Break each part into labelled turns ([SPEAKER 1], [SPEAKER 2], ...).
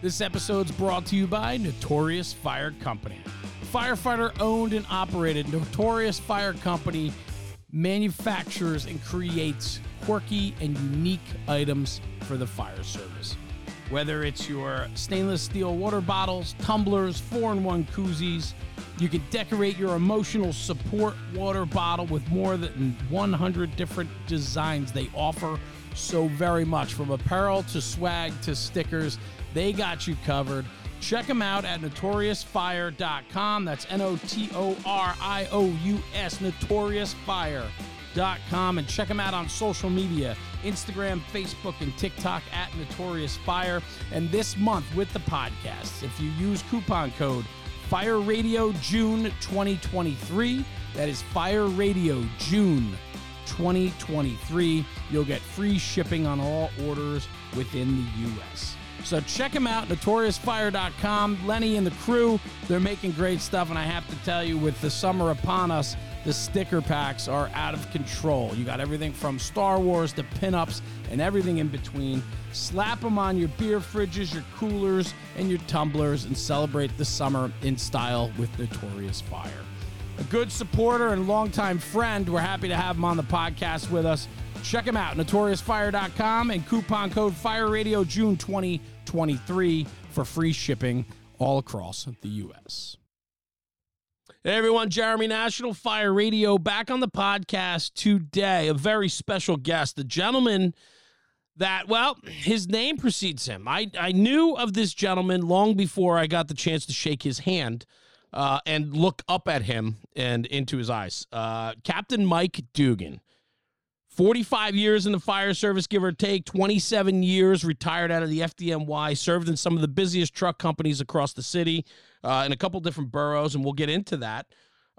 [SPEAKER 1] This episode's brought to you by Notorious Fire Company. Firefighter owned and operated, Notorious Fire Company manufactures and creates quirky and unique items for the fire service. Whether it's your stainless steel water bottles, tumblers, 4 in 1 koozies, you can decorate your emotional support water bottle with more than 100 different designs they offer so very much from apparel to swag to stickers. They got you covered. Check them out at notoriousfire.com. That's N O T O R I O U S, notoriousfire.com. And check them out on social media Instagram, Facebook, and TikTok at Notorious Fire. And this month with the podcast, if you use coupon code Fire Radio June 2023, that is Fire Radio June 2023, you'll get free shipping on all orders within the U.S. So check them out, notoriousfire.com. Lenny and the crew, they're making great stuff. And I have to tell you, with the summer upon us, the sticker packs are out of control. You got everything from Star Wars to pinups and everything in between. Slap them on your beer fridges, your coolers, and your tumblers and celebrate the summer in style with Notorious Fire. A good supporter and longtime friend. We're happy to have him on the podcast with us. Check him out, notoriousfire.com and coupon code FIRERADIO June twenty. 23 for free shipping all across the U.S. Hey everyone, Jeremy National Fire Radio back on the podcast today. A very special guest, the gentleman that, well, his name precedes him. I, I knew of this gentleman long before I got the chance to shake his hand uh, and look up at him and into his eyes. Uh, Captain Mike Dugan. 45 years in the fire service, give or take, 27 years retired out of the FDNY, served in some of the busiest truck companies across the city uh, in a couple different boroughs, and we'll get into that.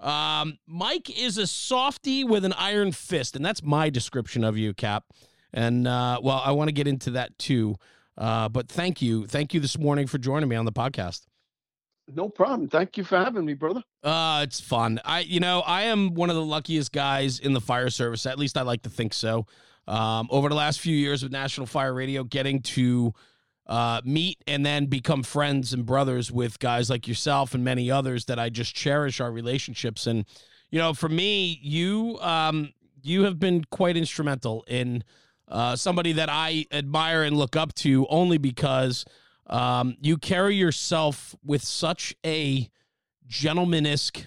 [SPEAKER 1] Um, Mike is a softy with an iron fist, and that's my description of you, Cap. And uh, well, I want to get into that too. Uh, but thank you, thank you this morning for joining me on the podcast.
[SPEAKER 2] No problem. Thank you for having me, brother.
[SPEAKER 1] Uh, it's fun. I, you know, I am one of the luckiest guys in the fire service. At least I like to think so. Um, over the last few years with National Fire Radio, getting to uh, meet and then become friends and brothers with guys like yourself and many others that I just cherish our relationships. And you know, for me, you um, you have been quite instrumental in uh, somebody that I admire and look up to only because um, you carry yourself with such a gentleman-esque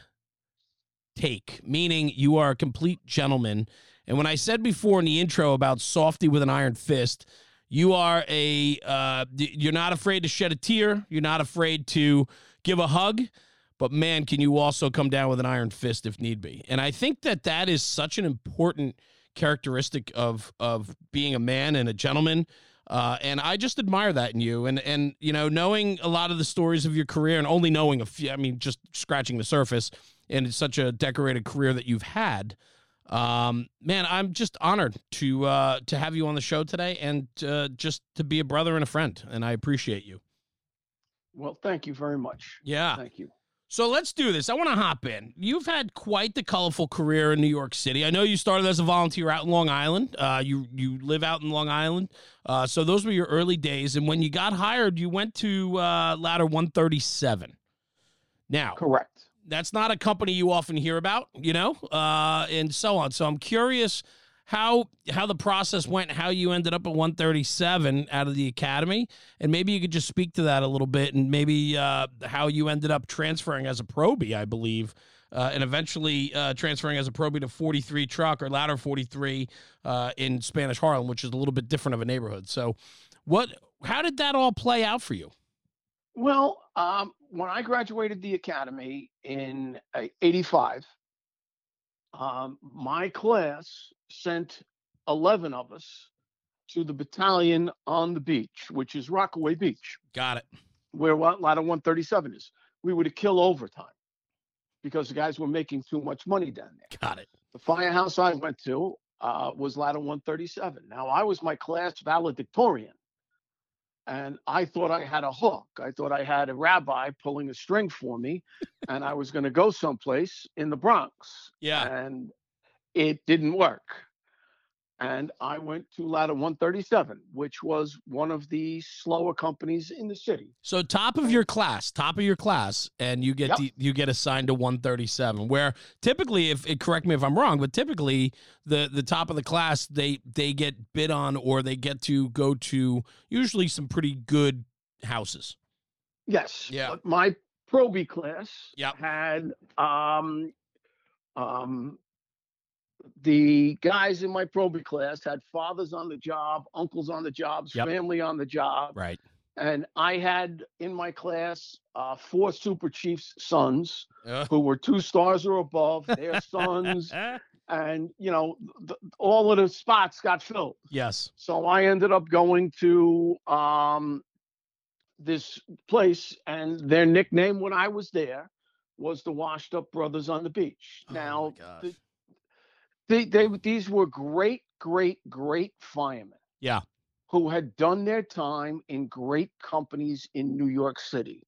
[SPEAKER 1] take, meaning you are a complete gentleman. And when I said before in the intro about softy with an iron fist, you are a uh, you're not afraid to shed a tear. You're not afraid to give a hug. But man, can you also come down with an iron fist if need be? And I think that that is such an important characteristic of of being a man and a gentleman uh, and I just admire that in you. And and you know, knowing a lot of the stories of your career and only knowing a few, I mean, just scratching the surface, and it's such a decorated career that you've had. Um, man, I'm just honored to uh, to have you on the show today, and uh, just to be a brother and a friend. And I appreciate you.
[SPEAKER 2] Well, thank you very much.
[SPEAKER 1] Yeah,
[SPEAKER 2] thank you.
[SPEAKER 1] So let's do this. I want to hop in. You've had quite the colorful career in New York City. I know you started as a volunteer out in Long Island. Uh, you you live out in Long Island, uh, so those were your early days. And when you got hired, you went to uh, Ladder 137. Now,
[SPEAKER 2] correct.
[SPEAKER 1] That's not a company you often hear about, you know, uh, and so on. So I'm curious how how the process went, how you ended up at 137 out of the academy, and maybe you could just speak to that a little bit, and maybe uh, how you ended up transferring as a probie, I believe, uh, and eventually uh, transferring as a probie to 43 truck or ladder 43 uh, in Spanish Harlem, which is a little bit different of a neighborhood. So, what? How did that all play out for you?
[SPEAKER 2] Well, um, when I graduated the academy in '85, um, my class sent 11 of us to the battalion on the beach, which is Rockaway Beach.
[SPEAKER 1] Got it.
[SPEAKER 2] Where Ladder 137 is. We were to kill overtime because the guys were making too much money down there.
[SPEAKER 1] Got it.
[SPEAKER 2] The firehouse I went to uh, was Ladder 137. Now, I was my class valedictorian. And I thought I had a hook. I thought I had a rabbi pulling a string for me, and I was going to go someplace in the Bronx.
[SPEAKER 1] Yeah.
[SPEAKER 2] And it didn't work. And I went to ladder 137, which was one of the slower companies in the city.
[SPEAKER 1] So top of your class, top of your class, and you get
[SPEAKER 2] Yep.
[SPEAKER 1] to, you get assigned to 137. Where typically, if it correct me if I'm wrong, but typically the the top of the class they they get bid on or they get to go to usually some pretty good houses.
[SPEAKER 2] Yes.
[SPEAKER 1] Yeah.
[SPEAKER 2] But my Proby class
[SPEAKER 1] Yep.
[SPEAKER 2] had um um the guys in my Proby class had fathers on the job, uncles on the jobs,
[SPEAKER 1] Yep.
[SPEAKER 2] family on the job.
[SPEAKER 1] Right.
[SPEAKER 2] And I had in my class uh, four super chiefs' sons
[SPEAKER 1] Uh,
[SPEAKER 2] who were two stars or above, their sons, and you know, th- all of the spots got filled.
[SPEAKER 1] yes.
[SPEAKER 2] So I ended up going to um, this place, and their nickname when I was there was the Washed Up Brothers on the Beach.
[SPEAKER 1] Oh
[SPEAKER 2] now, the- they, they these were great, great, great firemen.
[SPEAKER 1] Yeah.
[SPEAKER 2] Who had done their time in great companies in New York City.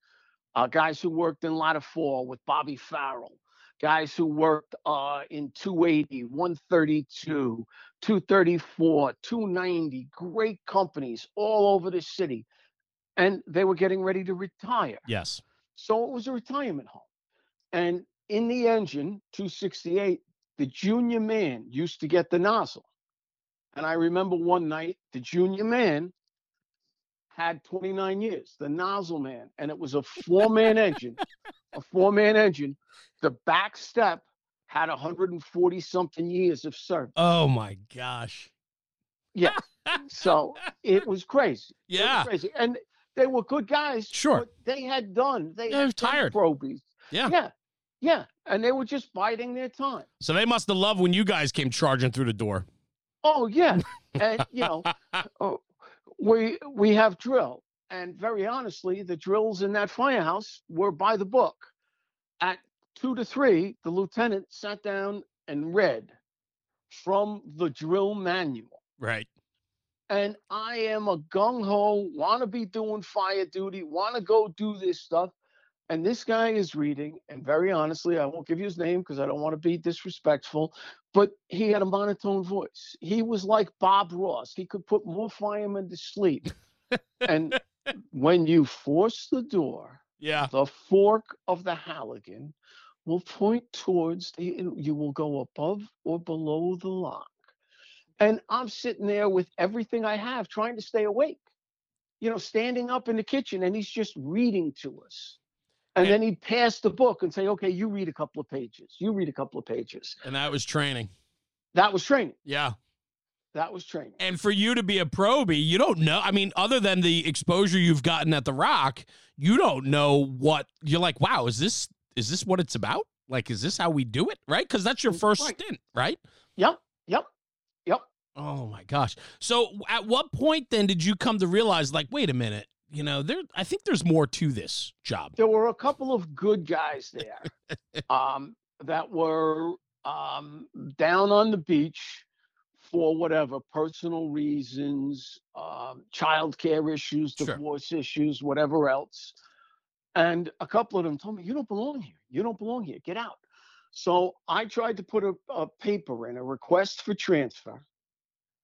[SPEAKER 2] Uh, guys who worked in Ladder 4 with Bobby Farrell. Guys who worked uh, in 280, 132, 234, 290, great companies all over the city. And they were getting ready to retire.
[SPEAKER 1] Yes.
[SPEAKER 2] So it was a retirement home. And in the engine, 268, the junior man used to get the nozzle. And I remember one night, the junior man had 29 years, the nozzle man, and it was a four man engine, a four man engine. The back step had 140 something years of service.
[SPEAKER 1] Oh my gosh.
[SPEAKER 2] Yeah. So it was crazy. It was
[SPEAKER 1] Yeah.
[SPEAKER 2] crazy. And they were good guys.
[SPEAKER 1] Sure.
[SPEAKER 2] But they had done. They
[SPEAKER 1] They're
[SPEAKER 2] had
[SPEAKER 1] tired.
[SPEAKER 2] Probies.
[SPEAKER 1] Yeah.
[SPEAKER 2] Yeah. Yeah. And they were just biding their time.
[SPEAKER 1] So they must have loved when you guys came charging through the door.
[SPEAKER 2] Oh yeah. And you know, oh, we we have drill. And very honestly, the drills in that firehouse were by the book. At two to three, the lieutenant sat down and read from the drill manual.
[SPEAKER 1] Right.
[SPEAKER 2] and I am a gung ho, want to be doing fire duty, want to go do this stuff. And this guy is reading, and very honestly, I won't give you his name because I don't want to be disrespectful, but he had a monotone voice. He was like Bob Ross. He could put more firemen to sleep. and when you force the door,
[SPEAKER 1] Yeah.
[SPEAKER 2] the fork of the Halligan will point towards the, you will go above or below the lock. And I'm sitting there with everything I have trying to stay awake, you know, standing up in the kitchen and he's just reading to us. And
[SPEAKER 1] And-
[SPEAKER 2] then he'd pass the book and say, okay, you read a couple of pages. You read a couple of pages.
[SPEAKER 1] And that was training.
[SPEAKER 2] That was training.
[SPEAKER 1] Yeah.
[SPEAKER 2] That was training.
[SPEAKER 1] And for you to be a probie, you don't know. I mean, other than the exposure you've gotten at the Rock, you don't know what you're like. Wow, is this is this what it's about? Like, is this how we do it? Right? Because that's your mm, first
[SPEAKER 2] Right.
[SPEAKER 1] stint, right?
[SPEAKER 2] Yep. Yep. Yep.
[SPEAKER 1] Oh my gosh. So, at what point then did you come to realize, like, wait a minute, you know, there? I think there's more to this job.
[SPEAKER 2] there were a couple of good guys there um, that were um, down on the beach for whatever personal reasons, um, childcare issues,
[SPEAKER 1] Sure.
[SPEAKER 2] divorce issues, whatever else. And a couple of them told me, "You don't belong here. You don't belong here. Get out." So I tried to put a, a paper in, a request for transfer,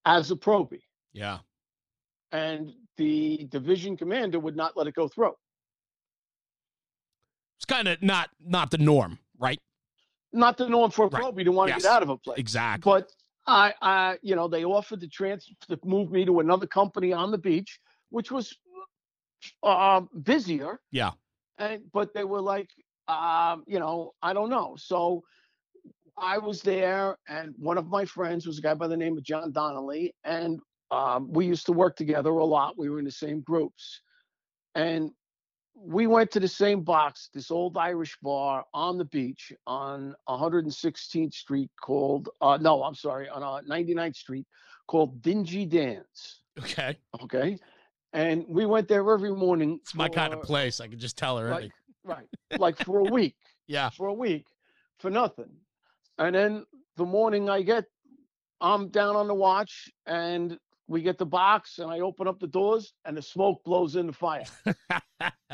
[SPEAKER 2] as a probie,
[SPEAKER 1] Yeah.
[SPEAKER 2] and the division commander would not let it go through.
[SPEAKER 1] It's kind of not not the norm, right?
[SPEAKER 2] Not the norm for a
[SPEAKER 1] Right.
[SPEAKER 2] probie to want to
[SPEAKER 1] Yes.
[SPEAKER 2] get out of a place.
[SPEAKER 1] Exactly.
[SPEAKER 2] But I, I, you know, they offered to trans to move me to another company on the beach, which was uh, busier.
[SPEAKER 1] Yeah.
[SPEAKER 2] And but they were like, um, you know, I don't know. So I was there, and one of my friends was a guy by the name of John Donnelly, and um, we used to work together a lot. We were in the same groups, and we went to the same box, this old Irish bar on the beach on 116th Street called, uh, no, I'm sorry, on uh, 99th Street called Dingy Dance.
[SPEAKER 1] Okay.
[SPEAKER 2] Okay. And we went there every morning.
[SPEAKER 1] It's my kind of place. I can just tell already.
[SPEAKER 2] Like, right. Like for a week,
[SPEAKER 1] yeah.
[SPEAKER 2] for a week for nothing. And then the morning I get, I'm down on the watch and we get the box and I open up the doors and the smoke blows in the fire.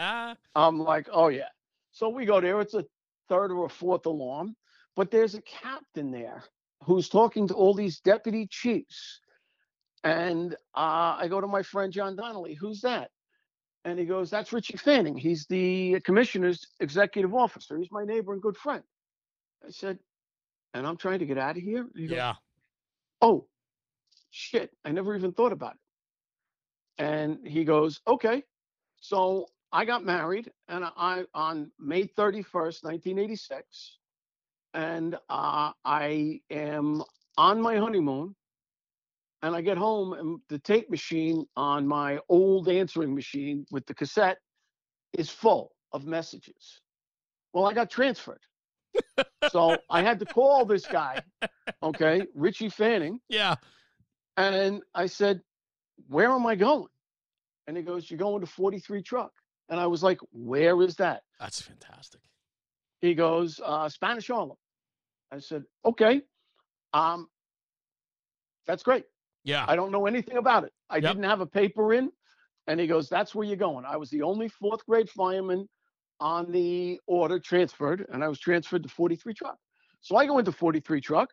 [SPEAKER 2] I'm like, oh yeah. So we go there. It's a third or a fourth alarm, but there's a captain there who's talking to all these deputy chiefs And uh, I go to my friend John Donnelly, who's that? And he goes, That's Richie Fanning. He's the commissioner's executive officer. He's my neighbor and good friend. I said, And I'm trying to get out of here? He goes,
[SPEAKER 1] Yeah.
[SPEAKER 2] Oh, shit. I never even thought about it. And he goes, Okay. So I got married and I on May 31st, 1986. And uh, I am on my honeymoon and I get home and the tape machine on my old answering machine with the cassette is full of messages. Well, I got transferred. so I had to call this guy, okay, Richie Fanning,
[SPEAKER 1] Yeah.
[SPEAKER 2] And I said, Where am I going? And he goes, You're going to 43 truck. And I was like, Where is that?
[SPEAKER 1] That's fantastic.
[SPEAKER 2] He goes, uh, Spanish Harlem. I said, Okay. Um, that's great.
[SPEAKER 1] Yeah.
[SPEAKER 2] I don't know anything about it. I
[SPEAKER 1] Yep.
[SPEAKER 2] didn't have a paper in. And he goes, That's where you're going. I was the only fourth grade fireman on the order transferred, and I was transferred to 43 truck. So I go into 43 truck,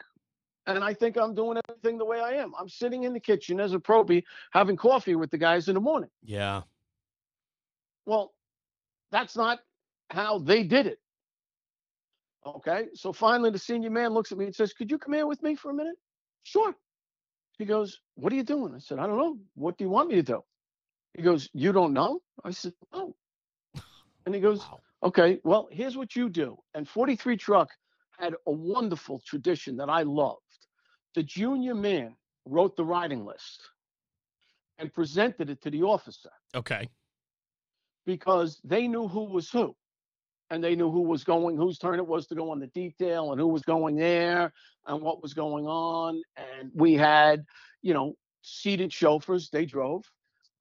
[SPEAKER 2] and I think I'm doing everything the way I am. I'm sitting in the kitchen as a probie having coffee with the guys in the morning.
[SPEAKER 1] Yeah.
[SPEAKER 2] Well, that's not how they did it. Okay. So finally, the senior man looks at me and says, Could you come here with me for a minute? Sure. He goes, What are you doing? I said, I don't know. What do you want me to do? He goes, You don't know? I said, No. And he goes,
[SPEAKER 1] Wow.
[SPEAKER 2] Okay, well, here's what you do. And 43 Truck had a wonderful tradition that I loved. The junior man wrote the riding list and presented it to the officer
[SPEAKER 1] Okay.
[SPEAKER 2] because they knew who was who and they knew who was going whose turn it was to go on the detail and who was going there and what was going on and we had you know seated chauffeurs they drove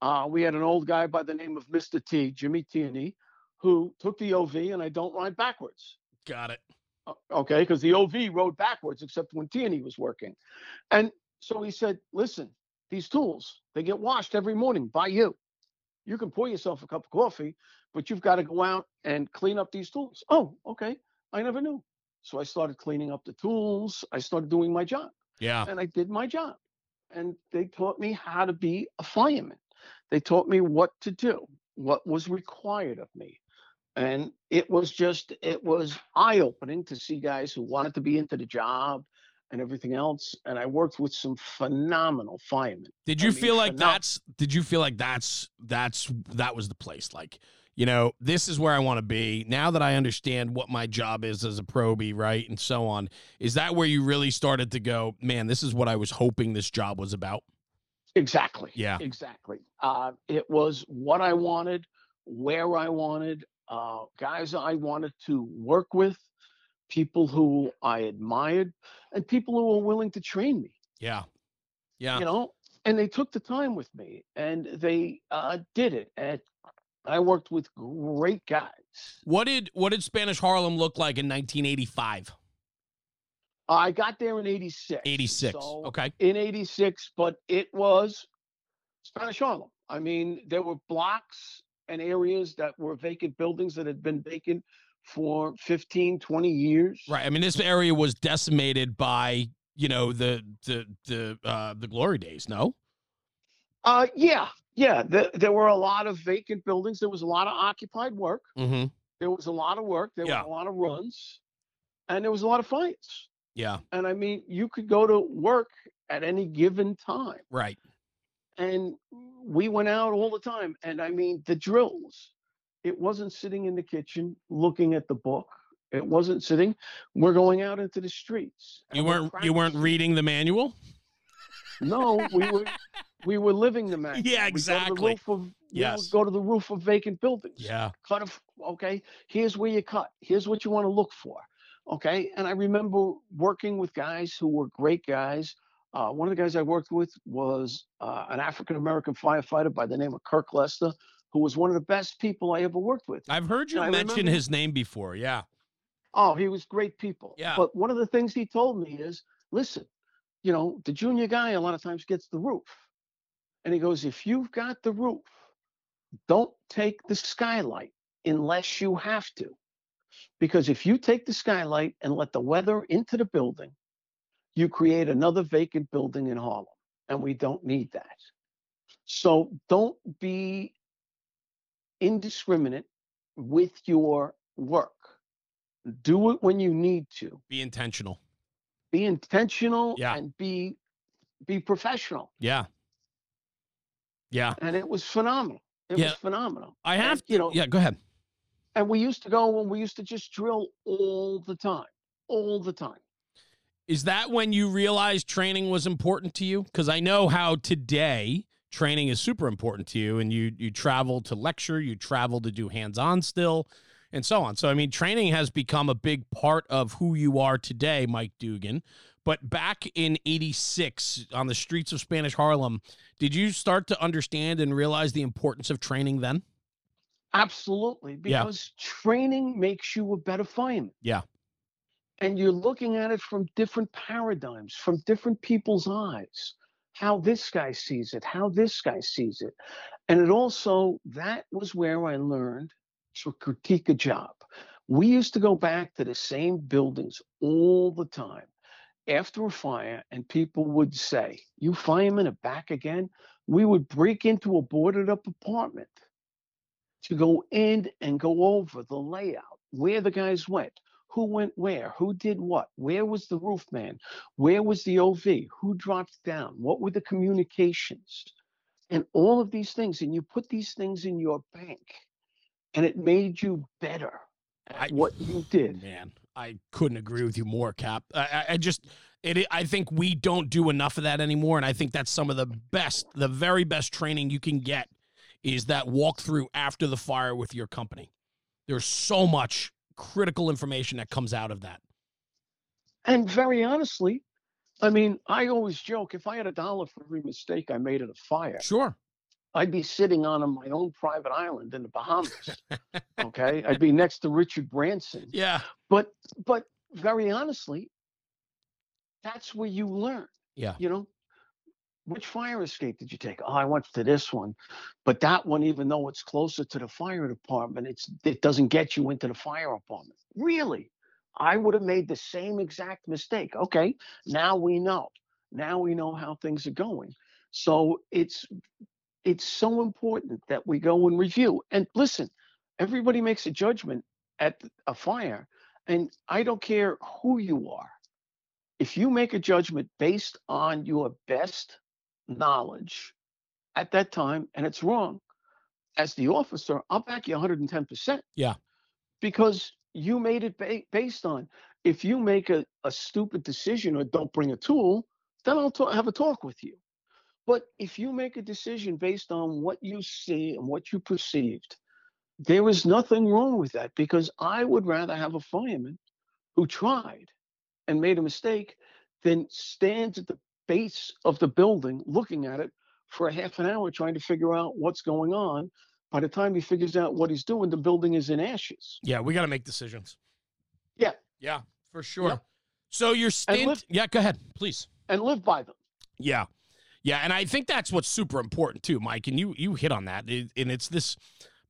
[SPEAKER 2] uh, we had an old guy by the name of mr t jimmy tierney who took the ov and i don't ride backwards
[SPEAKER 1] Got it.
[SPEAKER 2] Okay because the ov rode backwards except when tierney was working. And so he said listen these tools they get washed every morning by you. You can pour yourself a cup of coffee but you've got to go out and clean up these tools. Oh okay i never knew. So i started cleaning up the tools. I started doing my job.
[SPEAKER 1] Yeah.
[SPEAKER 2] and i did my job. And they taught me how to be a fireman. They taught me what to do what was required of me and it was just it was eye-opening to see guys who wanted to be into the job and everything else and i worked with some phenomenal firemen
[SPEAKER 1] Did
[SPEAKER 2] I
[SPEAKER 1] you
[SPEAKER 2] mean,
[SPEAKER 1] feel like
[SPEAKER 2] phenom-
[SPEAKER 1] that's did you feel like that's that's that was the place like you know this is where I want to be now that I understand what my job is as a probie right and so on is that where you really started to go man this is what I was hoping this job was about
[SPEAKER 2] Exactly.
[SPEAKER 1] Yeah.
[SPEAKER 2] Exactly. Uh, it was what I wanted, where I wanted, uh, guys I wanted to work with, people who I admired, and people who were willing to train me.
[SPEAKER 1] yeah yeah
[SPEAKER 2] You know, and they took the time with me, and they uh, did it. And I worked with great guys.
[SPEAKER 1] what did what did Spanish Harlem look like in 1985
[SPEAKER 2] I got there in '86.
[SPEAKER 1] 86
[SPEAKER 2] So
[SPEAKER 1] okay
[SPEAKER 2] in 86, but it was Spanish Harlem. I mean, there were blocks and areas that were vacant buildings that had been vacant for 15, 20 years.
[SPEAKER 1] right I mean this area was decimated by you know the the the uh the glory days no
[SPEAKER 2] Uh, yeah, yeah. There, there were a lot of vacant buildings. There was a lot of occupied work.
[SPEAKER 1] mhm
[SPEAKER 2] There was a lot of work. There
[SPEAKER 1] Yeah.
[SPEAKER 2] were a lot of runs, and there was a lot of fights.
[SPEAKER 1] yeah
[SPEAKER 2] And I mean, you could go to work at any given time.
[SPEAKER 1] right
[SPEAKER 2] and we went out all the time and i mean the drills it wasn't sitting in the kitchen looking at the book it wasn't sitting we're going out into the streets
[SPEAKER 1] you
[SPEAKER 2] and we're
[SPEAKER 1] weren't you weren't reading the manual
[SPEAKER 2] no we were we were living the man
[SPEAKER 1] Yeah, exactly.
[SPEAKER 2] go to the roof of
[SPEAKER 1] Yes.
[SPEAKER 2] go to the roof of vacant buildings
[SPEAKER 1] yeah
[SPEAKER 2] cut a, f- okay here's where you cut here's what you want to look for okay and i remember working with guys who were great guys uh, one of the guys i worked with was uh, an african american firefighter by the name of kirk lester who was one of the best people i ever worked with
[SPEAKER 1] I've heard you
[SPEAKER 2] I
[SPEAKER 1] mention
[SPEAKER 2] remember-
[SPEAKER 1] his name before. Yeah.
[SPEAKER 2] oh he was great people
[SPEAKER 1] Yeah.
[SPEAKER 2] but one of the things he told me is listen you know the junior guy a lot of times gets the roof and he goes if you've got the roof don't take the skylight unless you have to because if you take the skylight and let the weather into the building you create another vacant building in harlem and we don't need that. So don't be indiscriminate with your work. Do it when you need to.
[SPEAKER 1] Be intentional.
[SPEAKER 2] Be intentional
[SPEAKER 1] Yeah.
[SPEAKER 2] and be be professional.
[SPEAKER 1] Yeah. Yeah.
[SPEAKER 2] And it was phenomenal. It
[SPEAKER 1] Yeah.
[SPEAKER 2] was phenomenal.
[SPEAKER 1] I
[SPEAKER 2] And,
[SPEAKER 1] have,
[SPEAKER 2] you know,
[SPEAKER 1] yeah, go ahead.
[SPEAKER 2] and we used to go and we used to just drill all the time. All the time.
[SPEAKER 1] Is that when you realized training was important to you? Because I know how today training is super important to you, and you you travel to lecture, you travel to do hands on still, and so on. So I mean, training has become a big part of who you are today, Mike Dugan. But back in '86, on the streets of Spanish Harlem, did you start to understand and realize the importance of training then?
[SPEAKER 2] Absolutely.
[SPEAKER 1] Yeah.
[SPEAKER 2] Because training makes you a better fireman.
[SPEAKER 1] Yeah.
[SPEAKER 2] And you're looking at it from different paradigms, from different people's eyes, how this guy sees it, how this guy sees it. And it also, that was where I learned to critique a job. We used to go back to the same buildings all the time after a fire, and people would say, You firemen are back again? We would break into a boarded up apartment to go in and go over the layout, where the guys went, who went where, who did what, where was the roof man, where was the OV, who dropped down, what were the communications, and all of these things. And you put these things in your bank, and it made you better at
[SPEAKER 1] I-
[SPEAKER 2] what you did.
[SPEAKER 1] Man, I couldn't agree with you more, Cap. I, I- I just, it. I think we don't do enough of that anymore, and I think that's some of the best, the very best training you can get is that walkthrough after the fire with your company. There's so much critical information that comes out of that.
[SPEAKER 2] And very honestly, I mean, I always joke if I had a dollar for every mistake I made at a fire,
[SPEAKER 1] Sure.
[SPEAKER 2] I'd be sitting on my own private island in the Bahamas. okay. I'd be next to Richard Branson.
[SPEAKER 1] Yeah.
[SPEAKER 2] But but very honestly, that's where you learn.
[SPEAKER 1] Yeah.
[SPEAKER 2] You know, which fire escape did you take? Oh, I went to this one. But that one, even though it's closer to the fire department, it's it doesn't get you into the fire department. Really? I would have made the same exact mistake. Okay, now we know. Now we know how things are going. So it's it's so important that we go and review. And listen, everybody makes a judgment at a fire, and I don't care who you are. If you make a judgment based on your best knowledge at that time and it's wrong, as the officer, I'll back you 110%.
[SPEAKER 1] Yeah.
[SPEAKER 2] Because you made it ba- based on if you make a, a stupid decision or don't bring a tool, then I'll ta- have a talk with you. But if you make a decision based on what you see and what you perceived, there was nothing wrong with that because I would rather have a fireman who tried and made a mistake than stands at the base of the building looking at it for a half an hour trying to figure out what's going on. By the time he figures out what he's doing, the building is in ashes.
[SPEAKER 1] Yeah. We got to make decisions.
[SPEAKER 2] Yeah.
[SPEAKER 1] Yeah, for sure.
[SPEAKER 2] Yep.
[SPEAKER 1] So your stint.
[SPEAKER 2] live-
[SPEAKER 1] yeah. Go ahead, please.
[SPEAKER 2] And live by them.
[SPEAKER 1] Yeah. Yeah, and I think that's what's super important too, Mike, and you you hit on that. It- and it's this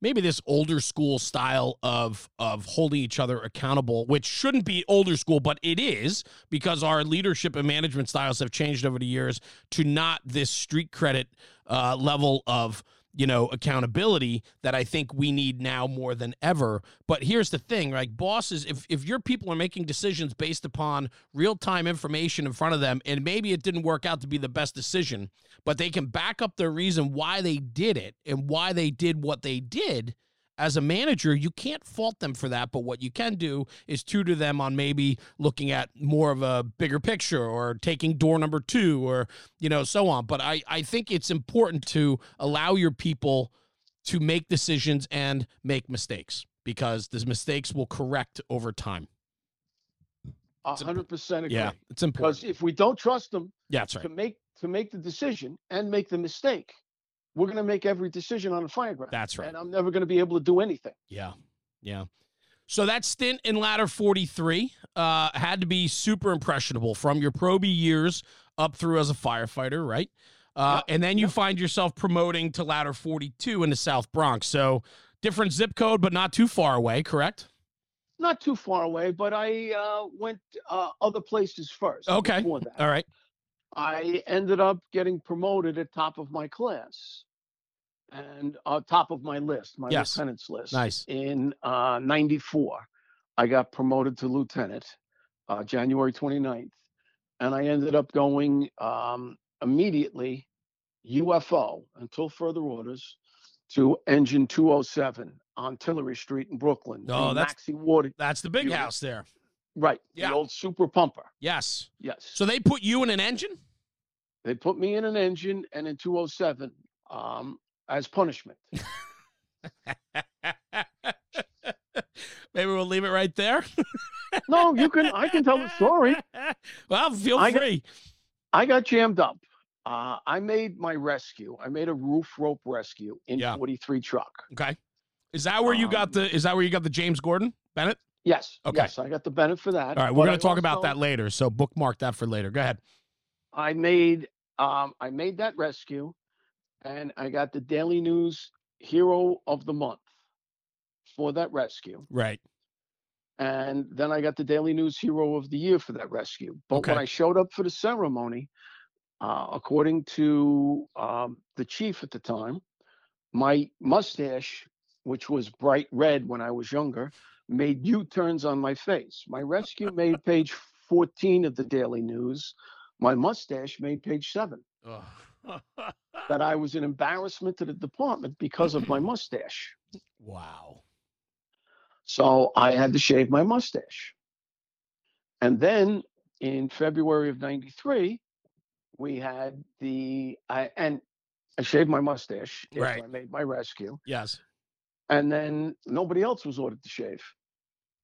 [SPEAKER 1] maybe this older school style of of holding each other accountable, which shouldn't be older school, but it is because our leadership and management styles have changed over the years to not this street credit uh, level of you know accountability that I think we need now more than ever. But here's the thing, like bosses, if if your people are making decisions based upon real time information in front of them, and maybe it didn't work out to be the best decision, but they can back up their reason why they did it and why they did what they did. As a manager, you can't fault them for that, but what you can do is tutor them on maybe looking at more of a bigger picture or taking door number two or, you know, so on. But I, I think it's important to allow your people to make decisions and make mistakes because those mistakes will correct over time.
[SPEAKER 2] Hundred percent agree.
[SPEAKER 1] Yeah, it's important.
[SPEAKER 2] Because if we don't trust them
[SPEAKER 1] Yeah, that's
[SPEAKER 2] to make to make the decision and make the mistake, we're going to make every decision on the fireground.
[SPEAKER 1] That's right.
[SPEAKER 2] And I'm never going to be able to do anything.
[SPEAKER 1] Yeah. Yeah. So that stint in ladder 43 uh, had to be super impressionable from your probie years up through as a firefighter, right? Uh,
[SPEAKER 2] Yep,
[SPEAKER 1] And then you
[SPEAKER 2] yep.
[SPEAKER 1] find yourself promoting to ladder 42 in the South Bronx. So different zip code, but not too far away, correct?
[SPEAKER 2] Not too far away, but I uh, went uh, other places first.
[SPEAKER 1] Okay.
[SPEAKER 2] That.
[SPEAKER 1] All right.
[SPEAKER 2] I ended up getting promoted at top of my class and uh, top of my list, my
[SPEAKER 1] Yes.
[SPEAKER 2] lieutenant's list.
[SPEAKER 1] Nice.
[SPEAKER 2] In uh, 94, I got promoted to lieutenant uh, January 29th. And I ended up going um, immediately UFO until further orders to engine 207 on Tillery Street in Brooklyn.
[SPEAKER 1] Oh, that's-
[SPEAKER 2] Maxi Water.
[SPEAKER 1] That's the big house there.
[SPEAKER 2] Right.
[SPEAKER 1] Yeah.
[SPEAKER 2] The old super pumper.
[SPEAKER 1] Yes.
[SPEAKER 2] Yes.
[SPEAKER 1] So they put you in an engine?
[SPEAKER 2] They put me in an engine and in 207 um, as punishment.
[SPEAKER 1] Maybe we'll leave it right there.
[SPEAKER 2] No, you can. I can tell the story.
[SPEAKER 1] well, feel
[SPEAKER 2] I got-
[SPEAKER 1] free.
[SPEAKER 2] I got jammed up. Uh, I made my rescue. I made a roof rope rescue in
[SPEAKER 1] Yeah.
[SPEAKER 2] 43 truck.
[SPEAKER 1] Okay. Is that where you got
[SPEAKER 2] Um,
[SPEAKER 1] the? Is that where you got the James Gordon Bennett?
[SPEAKER 2] Yes.
[SPEAKER 1] Okay.
[SPEAKER 2] Yes, I got the Bennett for that.
[SPEAKER 1] All right, we're going to talk about that later. So bookmark that for later. Go ahead.
[SPEAKER 2] I made um, I made that rescue, and I got the Daily News Hero of the Month for that rescue.
[SPEAKER 1] Right.
[SPEAKER 2] and then I got the Daily News Hero of the Year for that rescue. But when I showed up for the ceremony, uh, according to um, the chief at the time, my mustache, which was bright red when I was younger, made U-turns on my face. My rescue made page 14 of the Daily News. My mustache made page seven. That I was an embarrassment to the department because of my mustache.
[SPEAKER 1] wow.
[SPEAKER 2] So I had to shave my mustache. And then in February of 93, we had the, I, and I shaved my mustache
[SPEAKER 1] Right.
[SPEAKER 2] I made my rescue.
[SPEAKER 1] Yes.
[SPEAKER 2] And then nobody else was ordered to shave.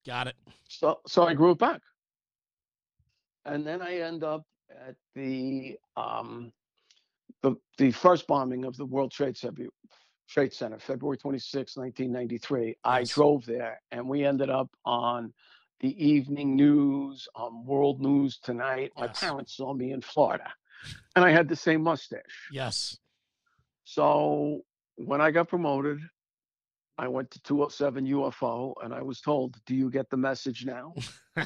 [SPEAKER 1] Got it.
[SPEAKER 2] So, so I grew it back. And then I end up at the, um, the, the first bombing of the World Trade Center, Trade Center, February 26, 1993. I drove there and we ended up on the evening news, on World News Tonight. My
[SPEAKER 1] Yes.
[SPEAKER 2] parents saw me in Florida and I had the same mustache.
[SPEAKER 1] Yes.
[SPEAKER 2] So when I got promoted, I went to 207 UFO and I was told, Do you get the message now?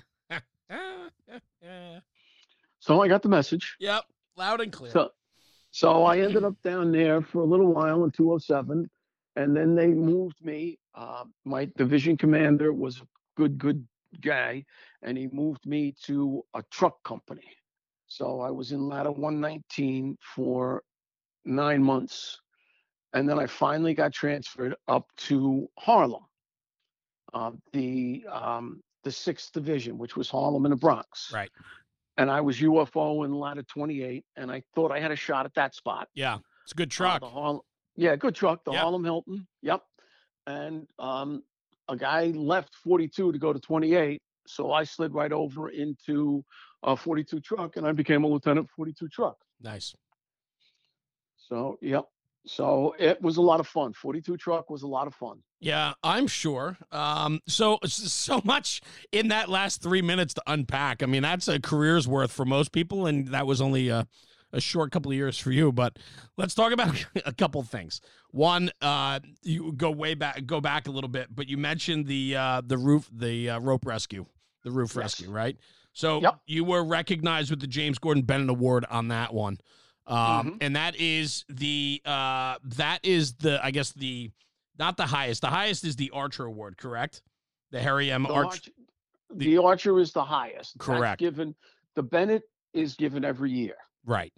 [SPEAKER 2] So I got the message.
[SPEAKER 1] yep. Loud and clear.
[SPEAKER 2] So, so I ended up down there for a little while in 207, and then they moved me. Uh, my division commander was a good, good guy, and he moved me to a truck company. So I was in ladder 119 for nine months, and then I finally got transferred up to Harlem, uh, the um, the sixth division, which was Harlem and the Bronx
[SPEAKER 1] right.
[SPEAKER 2] and I was UFO in ladder 28, and I thought I had a shot at that spot.
[SPEAKER 1] Yeah. It's a good
[SPEAKER 2] Uh,
[SPEAKER 1] truck.
[SPEAKER 2] Harlem, yeah, good truck. The
[SPEAKER 1] Yep.
[SPEAKER 2] Harlem Hilton. Yep. And um, a guy left 42 to go to 28, so I slid right over into a 42 truck, and I became a lieutenant 42 truck.
[SPEAKER 1] nice.
[SPEAKER 2] So yep. So it was a lot of fun. 42 truck was a lot of fun.
[SPEAKER 1] Yeah, I'm sure. Um, so so much in that last three minutes to unpack. I mean, that's a career's worth for most people, and that was only a, a short couple of years for you. But let's talk about a couple of things. One, uh, you go way back, go back a little bit, but you mentioned the uh, the roof, the uh, rope rescue, the roof
[SPEAKER 2] Yes.
[SPEAKER 1] rescue, right? So
[SPEAKER 2] Yep.
[SPEAKER 1] you were recognized with the James Gordon Bennett Award on that one. Um,
[SPEAKER 2] Mhm.
[SPEAKER 1] and that is the uh, that is the I guess the not the highest. The highest is the Archer Award, correct? The Harry M.
[SPEAKER 2] The,
[SPEAKER 1] Archer.
[SPEAKER 2] Archer, the Archer is the highest. That's
[SPEAKER 1] Correct.
[SPEAKER 2] given the Bennett is given every year,
[SPEAKER 1] Right.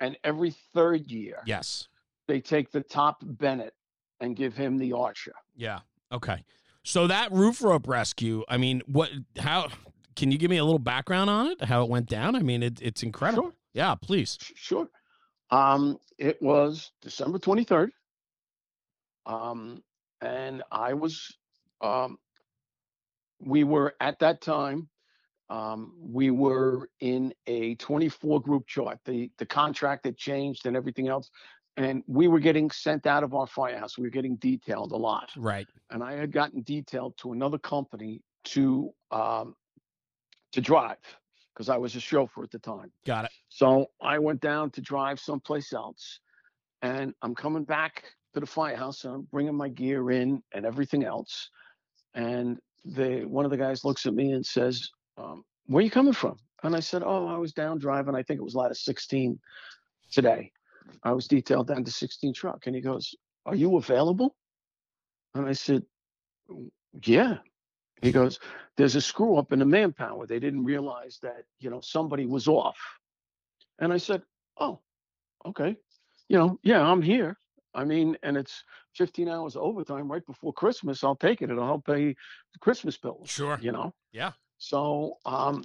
[SPEAKER 2] and every third year
[SPEAKER 1] Yes.
[SPEAKER 2] they take the top Bennett and give him the Archer.
[SPEAKER 1] Yeah. Okay. So that roof rope rescue. I mean, what? How? Can you give me a little background on it? How it went down? I mean, it, it's incredible.
[SPEAKER 2] Sure.
[SPEAKER 1] Yeah. Please.
[SPEAKER 2] Sure. Um, it was December 23rd. Um, and I was, um, we were at that time, um, we were in a 24 group chart. The, the contract had changed and everything else. And we were getting sent out of our firehouse. We were getting detailed a lot.
[SPEAKER 1] Right.
[SPEAKER 2] And I had gotten detailed to another company to, um, to drive because I was a chauffeur at the time.
[SPEAKER 1] Got it.
[SPEAKER 2] So I went down to drive someplace else, and I'm coming back to the firehouse and I'm bringing my gear in and everything else. And the one of the guys looks at me and says, um, "Where you coming from?" And I said, Oh, I was down driving. I think it was ladder 16 today. I was detailed down to 16 truck. And he goes, Are you available? And I said, Yeah. He goes, There's a screw up in the manpower. They didn't realize that, you know, somebody was off. And I said, Oh, okay. You know, yeah, I'm here. I mean, and it's 15 hours overtime right before Christmas. I'll take it. It'll help pay the Christmas bills.
[SPEAKER 1] Sure.
[SPEAKER 2] You know?
[SPEAKER 1] Yeah.
[SPEAKER 2] So um,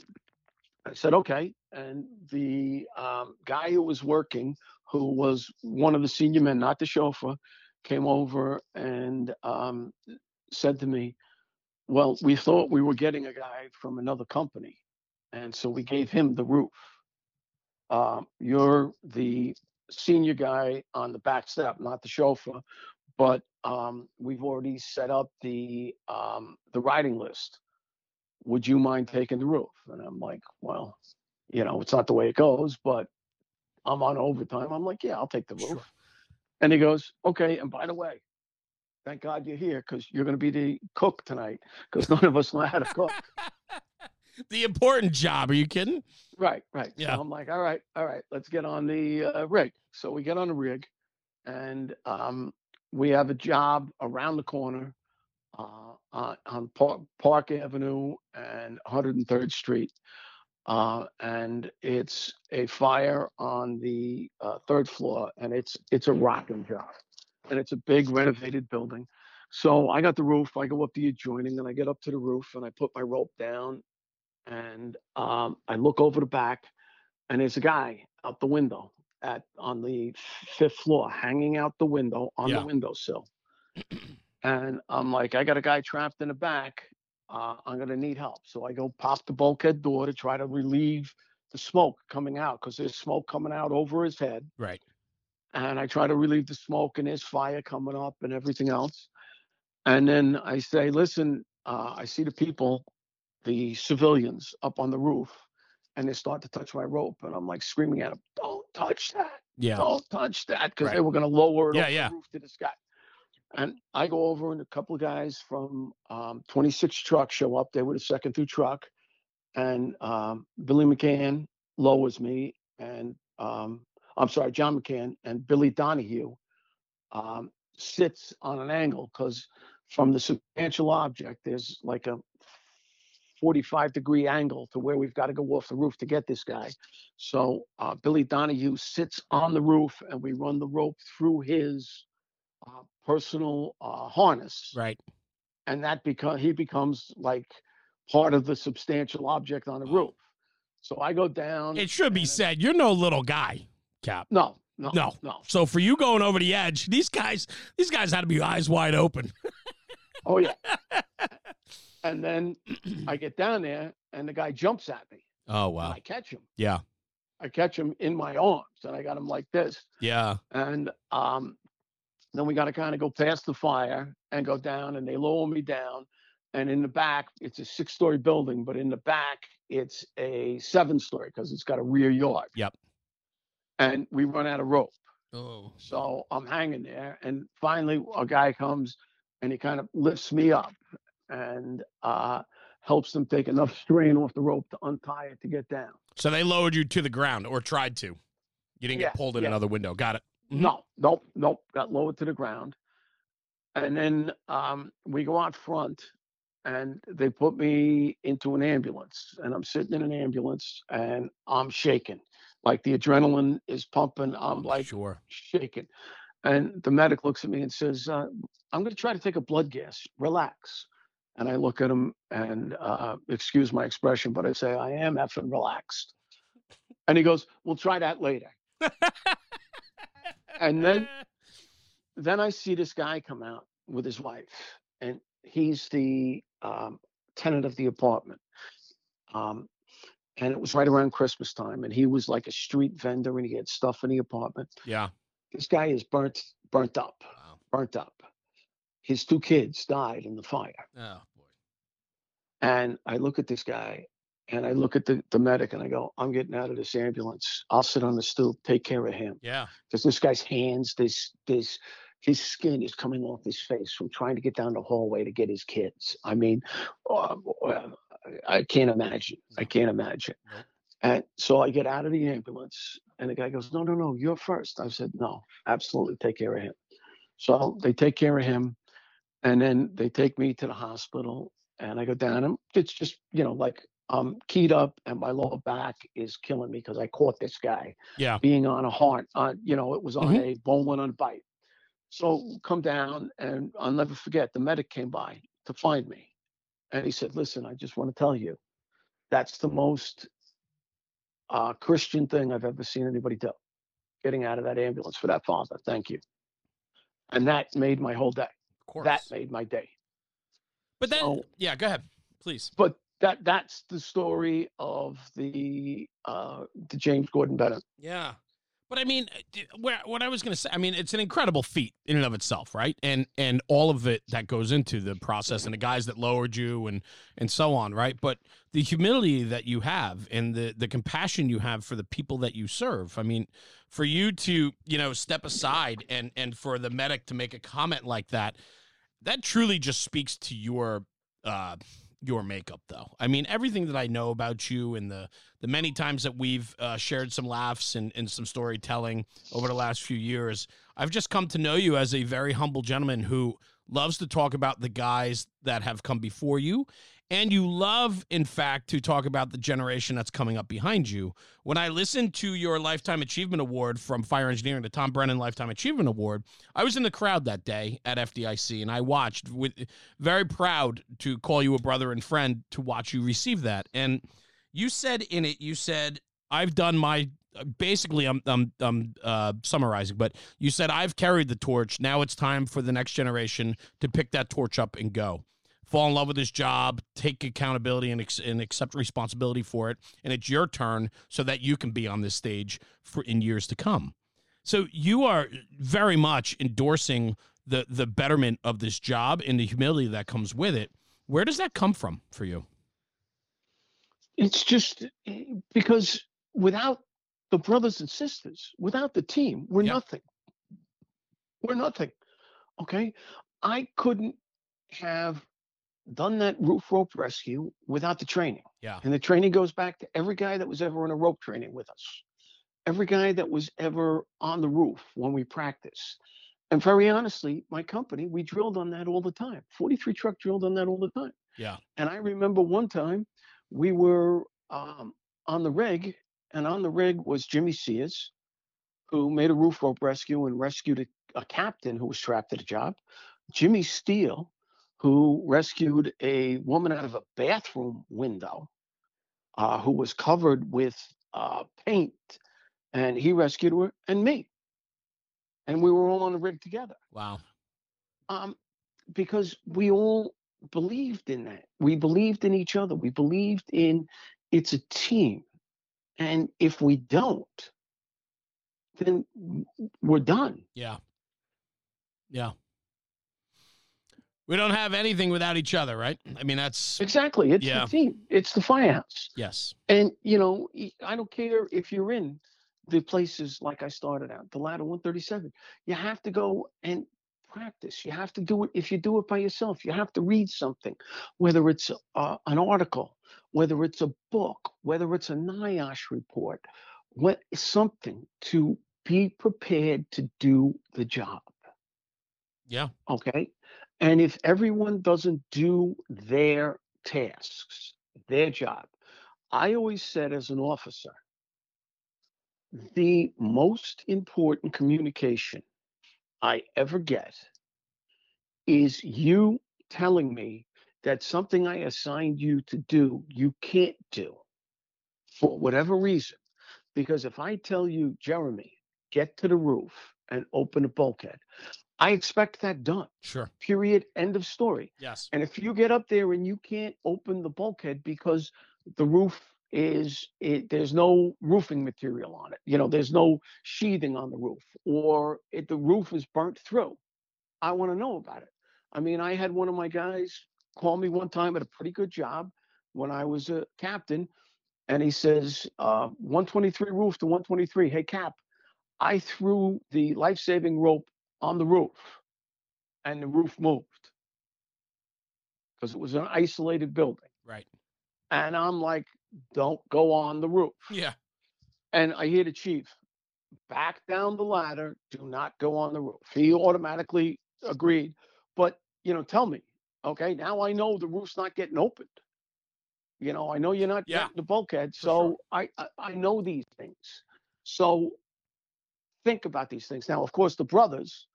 [SPEAKER 2] I said, okay. And the um, guy who was working, who was one of the senior men, not the chauffeur, came over and um, said to me, well, we thought we were getting a guy from another company. And so we gave him the roof. Um, you're the senior guy on the back step, not the chauffeur, but um, we've already set up the um, the riding list. Would you mind taking the roof? And I'm like, well, you know, it's not the way it goes, but I'm on overtime. I'm like, yeah, I'll take the roof.
[SPEAKER 1] Sure.
[SPEAKER 2] And he goes, okay. And by the way, thank God you're here because you're going to be the cook tonight because none of us know how to cook.
[SPEAKER 1] the important job. Are you kidding?
[SPEAKER 2] Right, right.
[SPEAKER 1] Yeah.
[SPEAKER 2] So I'm like, all right, all right, let's get on the uh, rig. So we get on the rig, and um, we have a job around the corner uh, on, on Park, Park Avenue and 103rd Street. Uh, and it's a fire on the uh, third floor, and it's it's a rocking job, and it's a big renovated building. So I got the roof. I go up the adjoining, and I get up to the roof, and I put my rope down, and um, I look over the back, and there's a guy out the window at on the fifth floor, hanging out the window on
[SPEAKER 1] Yeah.
[SPEAKER 2] the windowsill. and I'm like, I got a guy trapped in the back. Uh, I'm gonna need help. So I go pop the bulkhead door to try to relieve the smoke coming out because there's smoke coming out over his head
[SPEAKER 1] Right.
[SPEAKER 2] And I try to relieve the smoke and there's fire coming up and everything else. And then I say, listen, uh, I see the people, the civilians up on the roof, and they start to touch my rope. And I'm like screaming at them, don't touch that.
[SPEAKER 1] Yeah.
[SPEAKER 2] Don't touch that because they were going to lower it
[SPEAKER 1] Yeah,
[SPEAKER 2] off
[SPEAKER 1] yeah.
[SPEAKER 2] the roof to the sky. And I go over and a couple of guys from um, 26 truck show up. They were the second through truck. And um, Billy McCann lowers me. And um, I'm sorry, John McCann and Billy Donahue um, sits on an angle because from the substantial object, there's like a 45 degree angle to where we've got to go off the roof to get this guy. So uh, Billy Donahue sits on the roof and we run the rope through his uh, personal uh, harness.
[SPEAKER 1] Right.
[SPEAKER 2] And that because he becomes like part of the substantial object on the roof. So I go down.
[SPEAKER 1] It should be said, you're no little guy, Cap.
[SPEAKER 2] No, no,
[SPEAKER 1] No.
[SPEAKER 2] no.
[SPEAKER 1] So for you going over the edge, these guys, these guys had to be eyes wide open.
[SPEAKER 2] Oh yeah. and then I get down there and the guy jumps at me.
[SPEAKER 1] Oh
[SPEAKER 2] And
[SPEAKER 1] wow.
[SPEAKER 2] I catch him.
[SPEAKER 1] Yeah.
[SPEAKER 2] I catch him in my arms and I got him like this.
[SPEAKER 1] Yeah.
[SPEAKER 2] And um, then we got to kind of go past the fire and go down and they lower me down. And in the back, it's a six story building, but in the back, it's a seven story because it's got a rear yard.
[SPEAKER 1] Yep.
[SPEAKER 2] And we run out of rope.
[SPEAKER 1] Oh.
[SPEAKER 2] So I'm hanging there, and finally a guy comes and he kind of lifts me up and uh, helps them take enough strain off the rope to untie it to get down.
[SPEAKER 1] So they lowered you to the ground or tried to. You didn't
[SPEAKER 2] Yeah,
[SPEAKER 1] get pulled in
[SPEAKER 2] yeah.
[SPEAKER 1] another window. Got it. Mhm.
[SPEAKER 2] No, nope, nope, got lowered to the ground. And then um, we go out front and they put me into an ambulance and I'm sitting in an ambulance and I'm shaking. Like the adrenaline is pumping. I'm like
[SPEAKER 1] sure.
[SPEAKER 2] shaking. And the medic looks at me and says, uh, I'm going to try to take a blood gas. Relax. And I look at him and uh, excuse my expression, but I say, I am effing relaxed. And he goes, We'll try that later. And then then I see this guy come out with his wife, and he's the um, tenant of the apartment. Um, and it was right around Christmas time, and he was like a street vendor, and he had stuff in the apartment.
[SPEAKER 1] yeah.
[SPEAKER 2] This guy is burnt, burnt up,
[SPEAKER 1] Wow.
[SPEAKER 2] burnt up. His two kids died in the fire,
[SPEAKER 1] Oh boy.
[SPEAKER 2] and I look at this guy, and I look at the, the medic, and I go, "I'm getting out of this ambulance. I'll sit on the stoop, take care of him."
[SPEAKER 1] Yeah.
[SPEAKER 2] because this guy's hands, this this his skin is coming off his face from trying to get down the hallway to get his kids. I mean, uh, I can't imagine. I can't imagine. And so I get out of the ambulance, and the guy goes, "No, no, no, you're first. I said, "No, absolutely, take care of him." So they take care of him, and then they take me to the hospital, and I go down, and it's just you know like I'm keyed up, and my lower back is killing me because I caught this guy
[SPEAKER 1] Yeah.
[SPEAKER 2] being on a heart, on you know, it was on
[SPEAKER 1] Mhm.
[SPEAKER 2] a bowline on a bight. So come down, and I'll never forget. The medic came by to find me, and he said, "Listen, I just want to tell you, that's the most uh, Christian thing I've ever seen anybody do. Getting out of that ambulance for that father. Thank you." And that made my whole day.
[SPEAKER 1] Of course.
[SPEAKER 2] That made my day.
[SPEAKER 1] but then,
[SPEAKER 2] so-
[SPEAKER 1] yeah, go ahead, please.
[SPEAKER 2] But that that's the story of the uh, the James Gordon Bennett.
[SPEAKER 1] Yeah. But I mean, where, what I was going to say, I mean, it's an incredible feat in and of itself, right? And and all of it that goes into the process, and the guys that lowered you, and and so on, right? But the humility that you have, and the the compassion you have for the people that you serve. I mean, for you to you know step aside and and for the medic to make a comment like that, that truly just speaks to your uh your makeup though. I mean everything that i know about you and the the many times that we've uh, shared some laughs and, and some storytelling over the last few years i've just come to know you as a very humble gentleman who loves to talk about the guys that have come before you and you love in fact to talk about the generation that's coming up behind you when i listened to your lifetime achievement award from fire engineering the tom brennan lifetime achievement award I was in the crowd that day at FDIC, and I watched with very proud to call you a brother and friend to watch you receive that. And you said in it, you said, "I've done my." Basically, I'm I'm I'm uh, summarizing, but you said I've carried the torch. Now it's time for the next generation to pick that torch up and go. Fall in love with this job, take accountability and, ex- and accept responsibility for it, and it's your turn so that you can be on this stage for in years to come. So you are very much endorsing the the betterment of this job and the humility that comes with it. Where does that come from for you?
[SPEAKER 2] It's just because without the brothers and sisters, without the team, we're
[SPEAKER 1] Yeah.
[SPEAKER 2] nothing. We're nothing. Okay. I couldn't have done that roof rope rescue without the training.
[SPEAKER 1] Yeah.
[SPEAKER 2] And the training goes back to every guy that was ever in a rope training with us, every guy that was ever on the roof when we practice. And very honestly, my company, we drilled on that all the time. 43 truck drilled on that all the time.
[SPEAKER 1] Yeah.
[SPEAKER 2] And I remember one time we were um, on the rig, and on the rig was Jimmy Sears, who made a roof rope rescue and rescued a, a captain who was trapped at a job. Jimmy Steele, who rescued a woman out of a bathroom window uh, who was covered with uh, paint, and he rescued her, and me. And we were all on the rig together
[SPEAKER 1] Wow.
[SPEAKER 2] um, because we all believed in that. We believed in each other. We believed in it's a team, and if we don't, then we're done.
[SPEAKER 1] Yeah. Yeah. We don't have anything without each other, right? I mean, that's
[SPEAKER 2] Exactly. It's
[SPEAKER 1] Yeah.
[SPEAKER 2] the team. It's the firehouse.
[SPEAKER 1] yes.
[SPEAKER 2] And you know, I don't care if you're in the places like I started out, the ladder 137. You have to go and practice. You have to do it. If you do it by yourself, you have to read something, whether it's uh, an article, whether it's a book, whether it's a NIOSH report, what something to be prepared to do the job.
[SPEAKER 1] Yeah.
[SPEAKER 2] Okay. And if everyone doesn't do their tasks, their job, I always said as an officer, the most important communication I ever get is you telling me that something I assigned you to do, you can't do for whatever reason. Because if I tell you, Jeremy, get to the roof and open a bulkhead, I expect that done.
[SPEAKER 1] Sure.
[SPEAKER 2] Period. End of story.
[SPEAKER 1] Yes.
[SPEAKER 2] And if you get up there and you can't open the bulkhead because the roof is it, there's no roofing material on it, you know, there's no sheathing on the roof, or it, the roof is burnt through. I want to know about it. I mean, I had one of my guys call me one time at a pretty good job when I was a captain, and he says, uh, 123 roof to 123. Hey, Cap, I threw the life saving rope on the roof, and the roof moved because it was an isolated building.
[SPEAKER 1] Right.
[SPEAKER 2] And I'm like, don't go on the roof.
[SPEAKER 1] Yeah.
[SPEAKER 2] And I hear the chief, back down the ladder, do not go on the roof. He automatically agreed. But, you know, tell me, okay, now I know the roof's not getting opened. You know, I know you're not
[SPEAKER 1] Yeah,
[SPEAKER 2] getting the bulkhead. So
[SPEAKER 1] sure.
[SPEAKER 2] I, I I know these things. So think about these things. Now, of course, the brothers,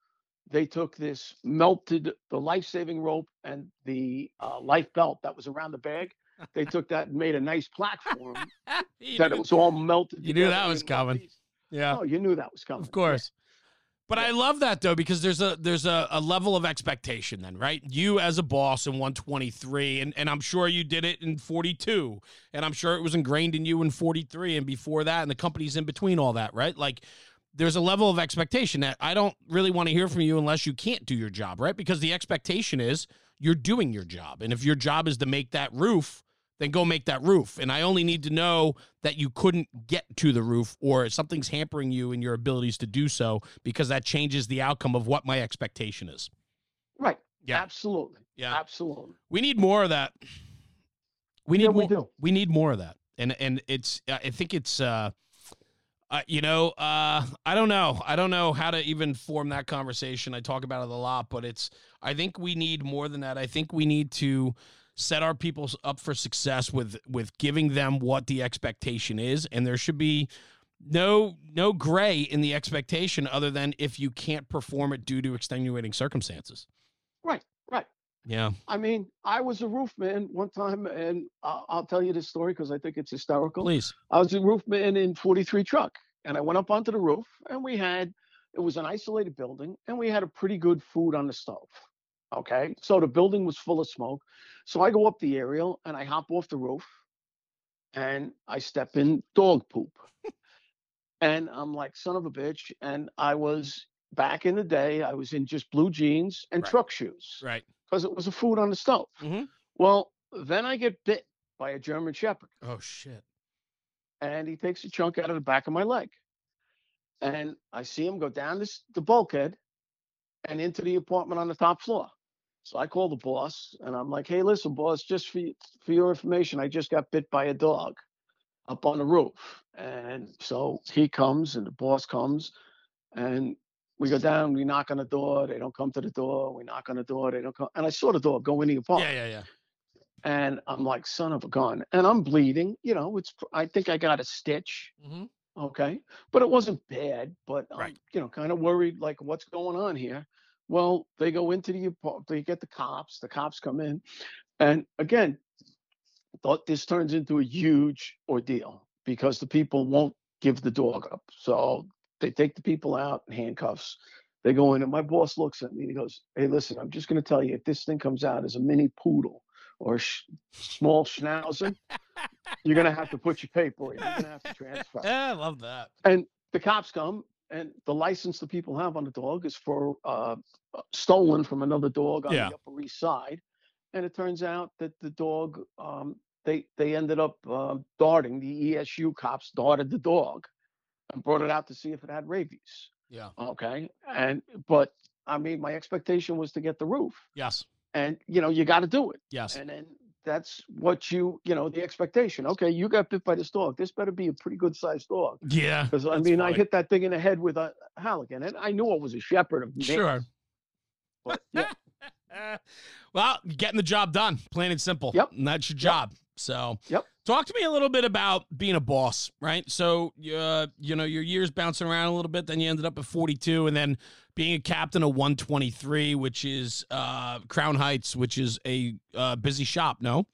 [SPEAKER 2] they took this melted the life-saving rope and the uh, life belt that was around the bag. They took that and made a nice platform that
[SPEAKER 1] knew-
[SPEAKER 2] it was all melted.
[SPEAKER 1] you knew that was coming.
[SPEAKER 2] piece.
[SPEAKER 1] yeah.
[SPEAKER 2] Oh, you knew that was coming.
[SPEAKER 1] Of course. But
[SPEAKER 2] Yeah.
[SPEAKER 1] I love that though because there's a there's a, a level of expectation then, right? You as a boss in 123, and, and I'm sure you did it in 42, and I'm sure it was ingrained in you in 43 and before that, and the companies in between all that, right? Like there's a level of expectation that I don't really want to hear from you unless you can't do your job, right? Because the expectation is you're doing your job. And if your job is to make that roof, then go make that roof. And I only need to know that you couldn't get to the roof or something's hampering you in your abilities to do so because that changes the outcome of what my expectation is.
[SPEAKER 2] Right.
[SPEAKER 1] Yeah.
[SPEAKER 2] Absolutely.
[SPEAKER 1] Yeah.
[SPEAKER 2] Absolutely.
[SPEAKER 1] We need more of that. We need
[SPEAKER 2] Yeah,
[SPEAKER 1] more
[SPEAKER 2] we do.
[SPEAKER 1] we need more of that. And and it's I think it's uh uh, you know, uh, I don't know. I don't know how to even form that conversation. I talk about it a lot, but it's. I think we need more than that. I think we need to set our people up for success with with giving them what the expectation is, and there should be no no gray in the expectation other than if you can't perform it due to extenuating circumstances.
[SPEAKER 2] Right.
[SPEAKER 1] Yeah.
[SPEAKER 2] I mean, I was a roofman one time, and I'll, I'll tell you this story because I think it's hysterical.
[SPEAKER 1] Please.
[SPEAKER 2] I was a roofman in 43 truck, and I went up onto the roof, and we had it was an isolated building, and we had a pretty good food on the stove. Okay, so the building was full of smoke. So I go up the aerial and I hop off the roof, and I step in dog poop, and I'm like son of a bitch. And I was back in the day, I was in just blue jeans and
[SPEAKER 1] Right.
[SPEAKER 2] truck shoes
[SPEAKER 1] Right.
[SPEAKER 2] Because it was a food on the stove.
[SPEAKER 1] Mhm.
[SPEAKER 2] Well, then I get bit by a German Shepherd
[SPEAKER 1] Oh shit.
[SPEAKER 2] and he takes a chunk out of the back of my leg. And I see him go down this the bulkhead and into the apartment on the top floor. So I call the boss and I'm like, "Hey, listen, boss, just for for your information, I just got bit by a dog up on the roof." And so he comes and the boss comes and we go down, we knock on the door, they don't come to the door, we knock on the door, they don't come. And I saw the dog go in the apartment
[SPEAKER 1] Yeah, yeah, yeah.
[SPEAKER 2] and I'm like, son of a gun. And I'm bleeding. You know, it's I think I got a stitch.
[SPEAKER 1] hmm
[SPEAKER 2] Okay. But it wasn't bad, but I'm,
[SPEAKER 1] Right.
[SPEAKER 2] you know, kind of worried like what's going on here. Well, they go into the apart- they get the cops, the cops come in. And again, thought this turns into a huge ordeal because the people won't give the dog up. So they take the people out in handcuffs. They go in, and my boss looks at me and he goes, Hey, listen, I'm just going to tell you if this thing comes out as a mini poodle or sh- small schnauzer, you're going to have to put your paper in. You're going to have to transfer.
[SPEAKER 1] Yeah, I love that.
[SPEAKER 2] And the cops come, and the license the people have on the dog is for uh, uh, stolen from another dog on
[SPEAKER 1] Yeah.
[SPEAKER 2] the Upper East Side. And it turns out that the dog, um, they they ended up uh, darting. The ESU cops darted the dog and brought it out to see if it had rabies.
[SPEAKER 1] Yeah.
[SPEAKER 2] Okay, and but I mean, my expectation was to get the roof,
[SPEAKER 1] Yes.
[SPEAKER 2] and you know, you got to do it.
[SPEAKER 1] Yes.
[SPEAKER 2] And then that's what you, you know, the expectation. Okay, you got bit by this dog. This better be a pretty good sized dog.
[SPEAKER 1] Yeah.
[SPEAKER 2] Because I mean, I hit that thing in the head with a Halligan, and I knew it was a shepherd of
[SPEAKER 1] Sure.
[SPEAKER 2] But yeah,
[SPEAKER 1] Uh, well, getting the job done, plain and simple.
[SPEAKER 2] Yep.
[SPEAKER 1] And that's your job. So,
[SPEAKER 2] Yep.
[SPEAKER 1] Talk to me a little bit about being a boss, right? So, uh, you know, your years bouncing around a little bit, then you ended up at 42, and then being a captain of 123, which is uh, Crown Heights, which is a uh, busy shop. No.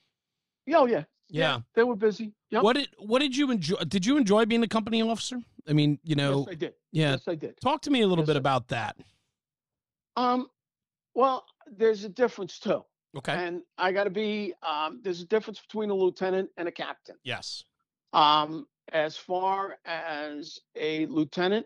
[SPEAKER 2] yeah, oh, yeah,
[SPEAKER 1] Yeah.
[SPEAKER 2] They were busy. Yep.
[SPEAKER 1] What did What did you enjoy? Did you enjoy being a company officer? I mean, you know,
[SPEAKER 2] Yes, I did.
[SPEAKER 1] yeah.
[SPEAKER 2] Yes, I did.
[SPEAKER 1] Talk to me a little
[SPEAKER 2] Yes,
[SPEAKER 1] bit about that.
[SPEAKER 2] Um, well, there's a difference too,
[SPEAKER 1] Okay.
[SPEAKER 2] and I got to be. Um, there's a difference between a lieutenant and a captain.
[SPEAKER 1] yes.
[SPEAKER 2] Um, as far as a lieutenant,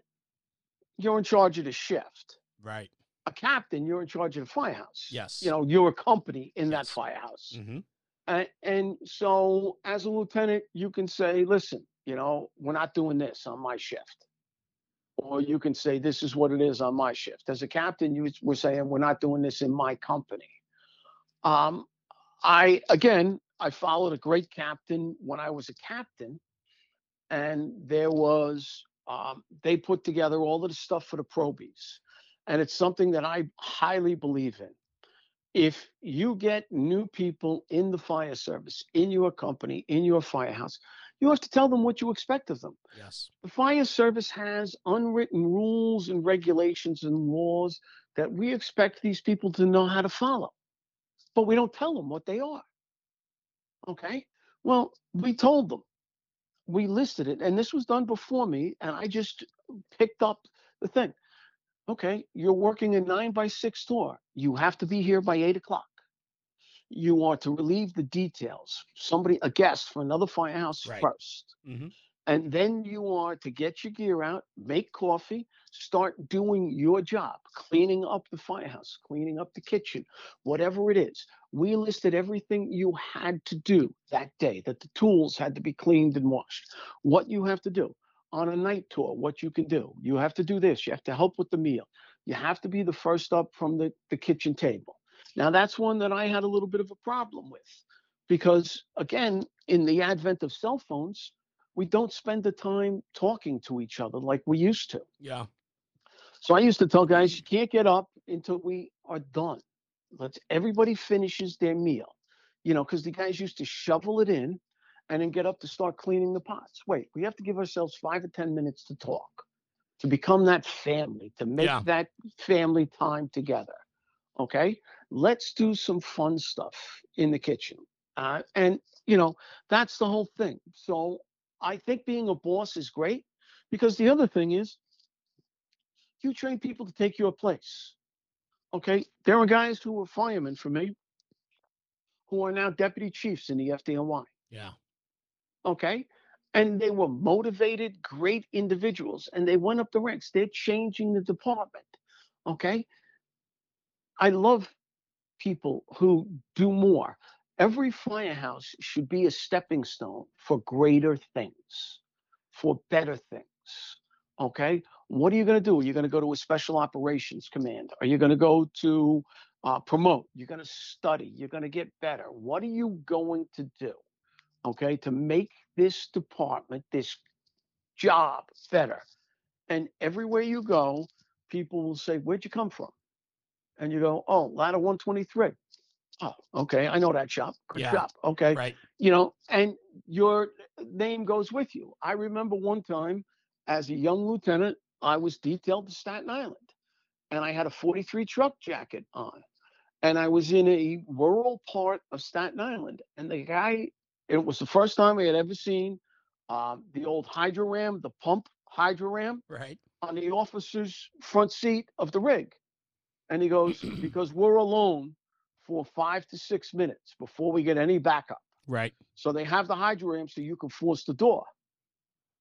[SPEAKER 2] you're in charge of the shift.
[SPEAKER 1] Right.
[SPEAKER 2] A captain, you're in charge of the firehouse.
[SPEAKER 1] Yes.
[SPEAKER 2] You know, you're a company in that firehouse.
[SPEAKER 1] Mm-hmm.
[SPEAKER 2] And, and so, as a lieutenant, you can say, listen, you know, we're not doing this on my shift. Or you can say, this is what it is on my shift. As a captain, you were saying, we're not doing this in my company. Um, I, again, I followed a great captain when I was a captain, and there was um, they put together all of the stuff for the probies, and it's something that I highly believe in. If you get new people in the fire service, in your company, in your firehouse, you have to tell them what you expect of them.
[SPEAKER 1] Yes.
[SPEAKER 2] The fire service has unwritten rules and regulations and laws that we expect these people to know how to follow, but we don't tell them what they are. Okay. Well, we told them, we listed it, and this was done before me, and I just picked up the thing. Okay, you're working a nine by six tour. You have to be here by eight o'clock. You are to relieve the details. Somebody, a guest for another firehouse
[SPEAKER 1] Right.
[SPEAKER 2] 1st
[SPEAKER 1] hmm
[SPEAKER 2] and then you are to get your gear out, make coffee, start doing your job, cleaning up the firehouse, cleaning up the kitchen, whatever it is. We listed everything you had to do that day, that the tools had to be cleaned and washed, what you have to do on a night tour, what you can do. You have to do this, you have to help with the meal, you have to be the first up from the, the kitchen table. Now, that's one that I had a little bit of a problem with because, again, in the advent of cell phones, we don't spend the time talking to each other like we used to.
[SPEAKER 1] Yeah.
[SPEAKER 2] So I used to tell guys, you can't get up until we are done. Let's everybody finishes their meal, you know, because the guys used to shovel it in and then get up to start cleaning the pots. Wait, we have to give ourselves five or 10 minutes to talk, to become that family, to make
[SPEAKER 1] Yeah.
[SPEAKER 2] that family time together. Okay. Let's do some fun stuff in the kitchen. Uh, and, you know, that's the whole thing. So I think being a boss is great because the other thing is you train people to take your place. Okay. There are guys who were firemen for me who are now deputy chiefs in the FDNY.
[SPEAKER 1] Yeah.
[SPEAKER 2] Okay. And they were motivated, great individuals, and they went up the ranks. They're changing the department. Okay. I love people who do more. Every firehouse should be a stepping stone for greater things, for better things. Okay. What are you going to do? You're going to go to a special operations command. Are you going to go to uh, promote? You're going to study. You're going to get better. What are you going to do? Okay. To make this department, this job better. And everywhere you go, people will say, Where'd you come from? And you go, Oh, ladder 123. Oh, okay. I know that shop. Good
[SPEAKER 1] Yeah.
[SPEAKER 2] shop. Okay
[SPEAKER 1] Right.
[SPEAKER 2] you know, and your name goes with you. I remember one time as a young lieutenant, I was detailed to Staten Island and I had a 43 truck jacket on. And I was in a rural part of Staten Island. And the guy, it was the first time I had ever seen um, the old Hydra-Ram, the pump Hydra-Ram
[SPEAKER 1] Right.
[SPEAKER 2] on the officer's front seat of the rig. And he goes, because we're alone for five to six minutes before we get any backup.
[SPEAKER 1] Right.
[SPEAKER 2] So they have the Hydra-Ram so you can force the door.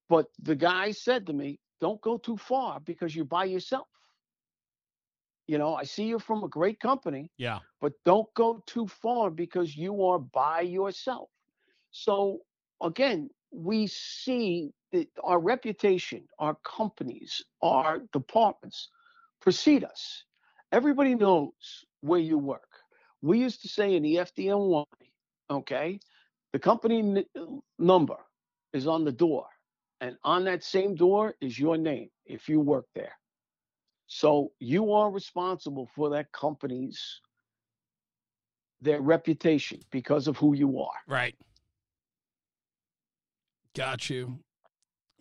[SPEAKER 2] But the guy said to me, don't go too far because you're by yourself. You know, I see you're from a great company,
[SPEAKER 1] Yeah.
[SPEAKER 2] but don't go too far because you are by yourself. So again, we see that our reputation, our companies, our departments precede us. Everybody knows where you work. We used to say in the FDNY, okay, the company n- number is on the door, and on that same door is your name if you work there. So you are responsible for that company's their reputation because of who you are.
[SPEAKER 1] Right. Got you.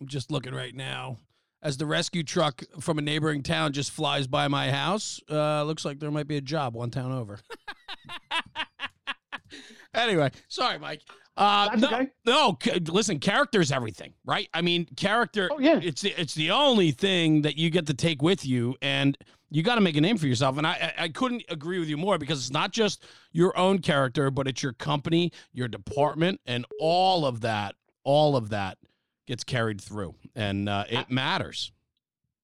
[SPEAKER 1] I'm just looking right now. As the rescue truck from a neighboring town just flies by my house, uh, looks like there might be a job one town over. anyway, sorry, Mike. Uh,
[SPEAKER 2] That's
[SPEAKER 1] no,
[SPEAKER 2] okay.
[SPEAKER 1] no. Listen, character is everything, right? I mean, character.
[SPEAKER 2] Oh yeah.
[SPEAKER 1] It's the, it's the only thing that you get to take with you, and you got to make a name for yourself. And I, I I couldn't agree with you more because it's not just your own character, but it's your company, your department, and all of that. All of that gets carried through, and uh, it matters.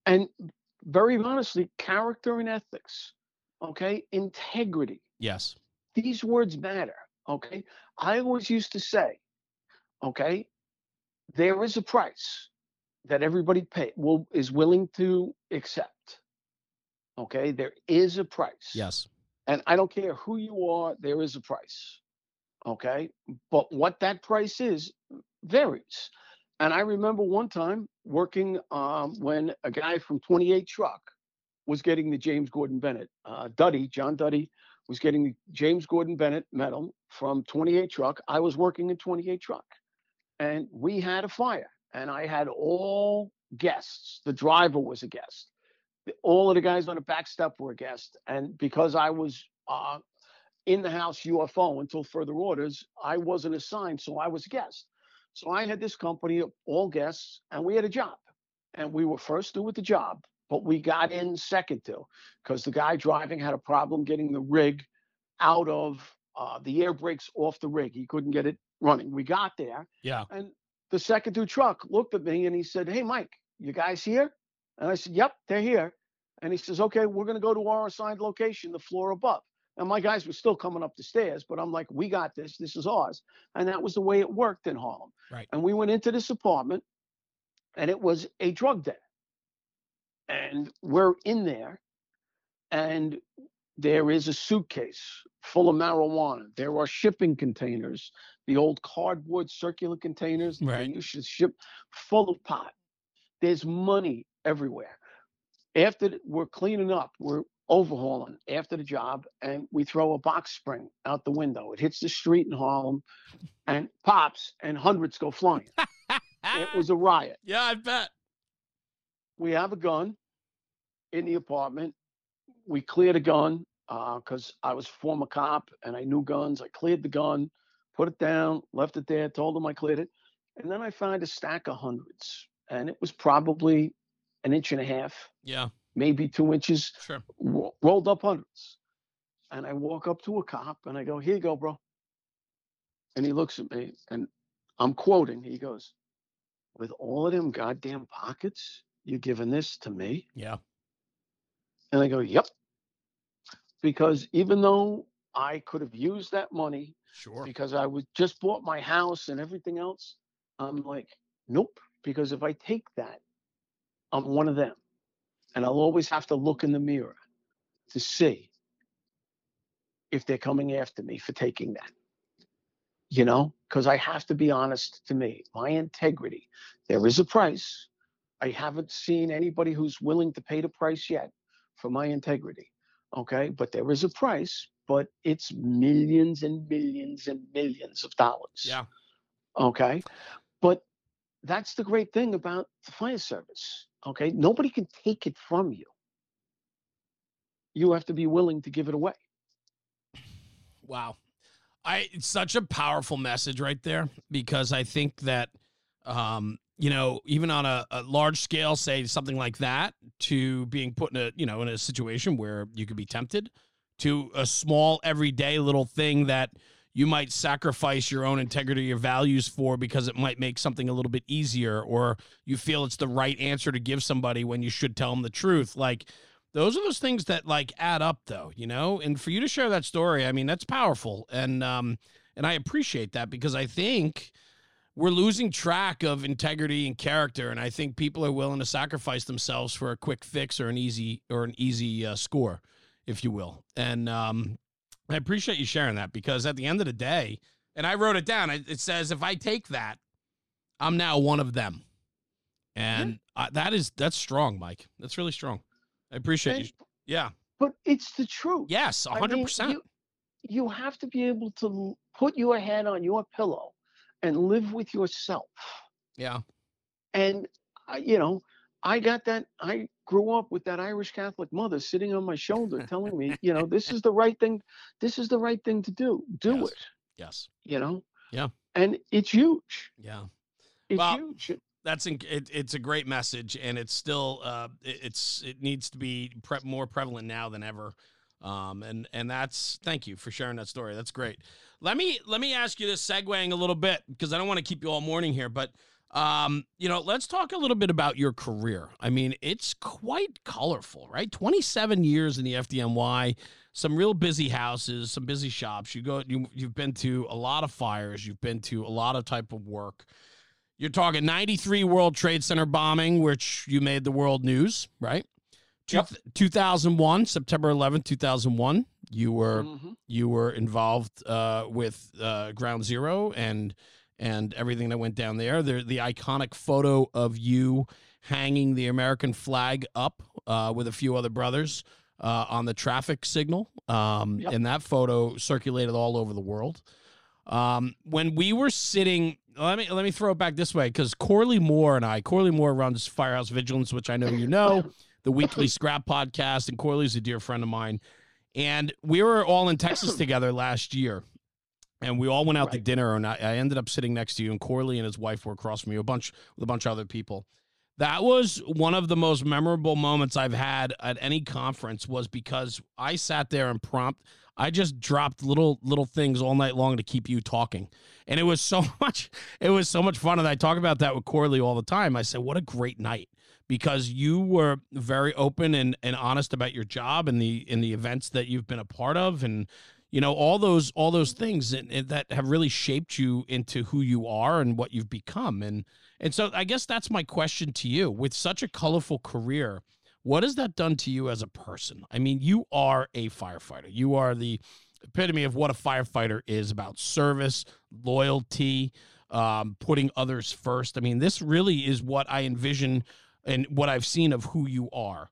[SPEAKER 2] And very honestly, character and ethics, okay, integrity.
[SPEAKER 1] Yes.
[SPEAKER 2] These words matter. Okay. I always used to say, okay, there is a price that everybody pay will is willing to accept. Okay, there is a price.
[SPEAKER 1] Yes.
[SPEAKER 2] And I don't care who you are, there is a price. Okay. But what that price is varies. And I remember one time working um, when a guy from 28 Truck was getting the James Gordon Bennett. Uh, Duddy, John Duddy, was getting the James Gordon Bennett medal from 28 Truck. I was working in 28 Truck. And we had a fire. And I had all guests. The driver was a guest. All of the guys on the back step were a guest. And because I was uh, in the house UFO until further orders, I wasn't assigned. So I was a guest. So I had this company all guests, and we had a job. And we were first due with the job, but we got in second to because the guy driving had a problem getting the rig out of uh, the air brakes off the rig. He couldn't get it running. We got there.
[SPEAKER 1] Yeah.
[SPEAKER 2] And the second due truck looked at me and he said, Hey, Mike, you guys here? And I said, Yep, they're here. And he says, Okay, we're going to go to our assigned location, the floor above. And my guys were still coming up the stairs, but I'm like, we got this. This is ours. And that was the way it worked in Harlem.
[SPEAKER 1] Right.
[SPEAKER 2] And we went into this apartment and it was a drug den. And we're in there and there is a suitcase full of marijuana. There are shipping containers, the old cardboard circular containers that
[SPEAKER 1] Right.
[SPEAKER 2] used to ship full of pot. There's money everywhere. After we're cleaning up, we're overhauling after the job, and we throw a box spring out the window. It hits the street in Harlem and pops, and hundreds go flying. It was a riot.
[SPEAKER 1] yeah, I bet.
[SPEAKER 2] We have a gun in the apartment. We cleared a gun uh, because I was a former cop and I knew guns. I cleared the gun, put it down, left it there, told them I cleared it. And then I found a stack of hundreds, and it was probably an inch and a half,
[SPEAKER 1] Yeah,
[SPEAKER 2] maybe two inches
[SPEAKER 1] sure.
[SPEAKER 2] ro- rolled up hundreds. And I walk up to a cop and I go, Here you go, bro. And he looks at me and I'm quoting. He goes, With all of them goddamn pockets, you giving this to me?
[SPEAKER 1] Yeah.
[SPEAKER 2] And I go, Yep. Because even though I could have used that money
[SPEAKER 1] Sure.
[SPEAKER 2] because I was just bought my house and everything else, I'm like, Nope. Because if I take that, I'm one of them. And I'll always have to look in the mirror to see if they're coming after me for taking that. You know, because I have to be honest to me, my integrity. There is a price. I haven't seen anybody who's willing to pay the price yet for my integrity. Okay. But there is a price, but it's millions and millions and millions of dollars.
[SPEAKER 1] Yeah.
[SPEAKER 2] Okay. But that's the great thing about the fire service. Okay. Nobody can take it from you. You have to be willing to give it away.
[SPEAKER 1] Wow. I it's such a powerful message right there because I think that um, you know, even on a, a large scale, say something like that, to being put in a, you know, in a situation where you could be tempted, to a small everyday little thing that you might sacrifice your own integrity, your values for because it might make something a little bit easier, or you feel it's the right answer to give somebody when you should tell them the truth. Like those are those things that like add up though, you know? And for you to share that story, I mean, that's powerful. And um and I appreciate that because I think we're losing track of integrity and character and I think people are willing to sacrifice themselves for a quick fix or an easy or an easy uh, score, if you will. And um I appreciate you sharing that because at the end of the day, and I wrote it down, it it says if I take that, I'm now one of them. And uh, that is that's strong, Mike. That's really strong. I appreciate you. Yeah.
[SPEAKER 2] but it's the truth.
[SPEAKER 1] Yes,
[SPEAKER 2] I
[SPEAKER 1] hundred
[SPEAKER 2] mean,
[SPEAKER 1] percent.
[SPEAKER 2] You, you have to be able to put your head on your pillow and live with yourself.
[SPEAKER 1] Yeah.
[SPEAKER 2] And you know, I got that. I grew up with that Irish Catholic mother sitting on my shoulder, telling me, you know, this is the right thing. This is the right thing to do. Do
[SPEAKER 1] Yes.
[SPEAKER 2] it.
[SPEAKER 1] Yes.
[SPEAKER 2] You know.
[SPEAKER 1] Yeah.
[SPEAKER 2] And it's huge.
[SPEAKER 1] Yeah.
[SPEAKER 2] It's
[SPEAKER 1] Well,
[SPEAKER 2] huge.
[SPEAKER 1] That's in, it, it's a great message, and it's still uh, it, it's it needs to be pre- more prevalent now than ever. Um, and and that's thank you for sharing that story. That's great. Let me let me ask you this, segueing a little bit because I don't want to keep you all morning here, but um, you know, let's talk a little bit about your career. I mean, it's quite colorful, right? Twenty seven years in the FDNY, some real busy houses, some busy shops. You go, you you've been to a lot of fires, you've been to a lot of type of work. You're talking 93 World Trade Center bombing, which you made the world news, right? Two-
[SPEAKER 2] Yep.
[SPEAKER 1] 2001, September 11th, 2001, You were
[SPEAKER 2] Mhm.
[SPEAKER 1] you were involved uh, with uh, Ground Zero and and everything that went down there. The the iconic photo of you hanging the American flag up uh, with a few other brothers uh, on the traffic signal, um,
[SPEAKER 2] Yep.
[SPEAKER 1] and that photo circulated all over the world. Um, when we were sitting, let me let me throw it back this way because Corley Moore and I, Corley Moore runs Firehouse Vigilance, which I know you know, the weekly scrap podcast, and Corley's a dear friend of mine. And we were all in Texas together last year, and we all went out to dinner. And I, I ended up sitting next to you, and Corley and his wife were across from you, a bunch with a bunch of other people. That was one of the most memorable moments I've had at any conference. Was because I sat there and prompt. I just dropped little little things all night long to keep you talking, and it was so much. It was so much fun, and I talk about that with Corley all the time. I said, "What a great night." Because you were very open and, and honest about your job and the in the events that you've been a part of and you know all those all those things and, and that have really shaped you into who you are and what you've become. And and so I guess that's my question to you. With such a colorful career what has that done to you as a person? I mean you are a firefighter. You are the epitome of what a firefighter is about service loyalty um, putting others first. I mean this really is what I envision and what I've seen of who you are.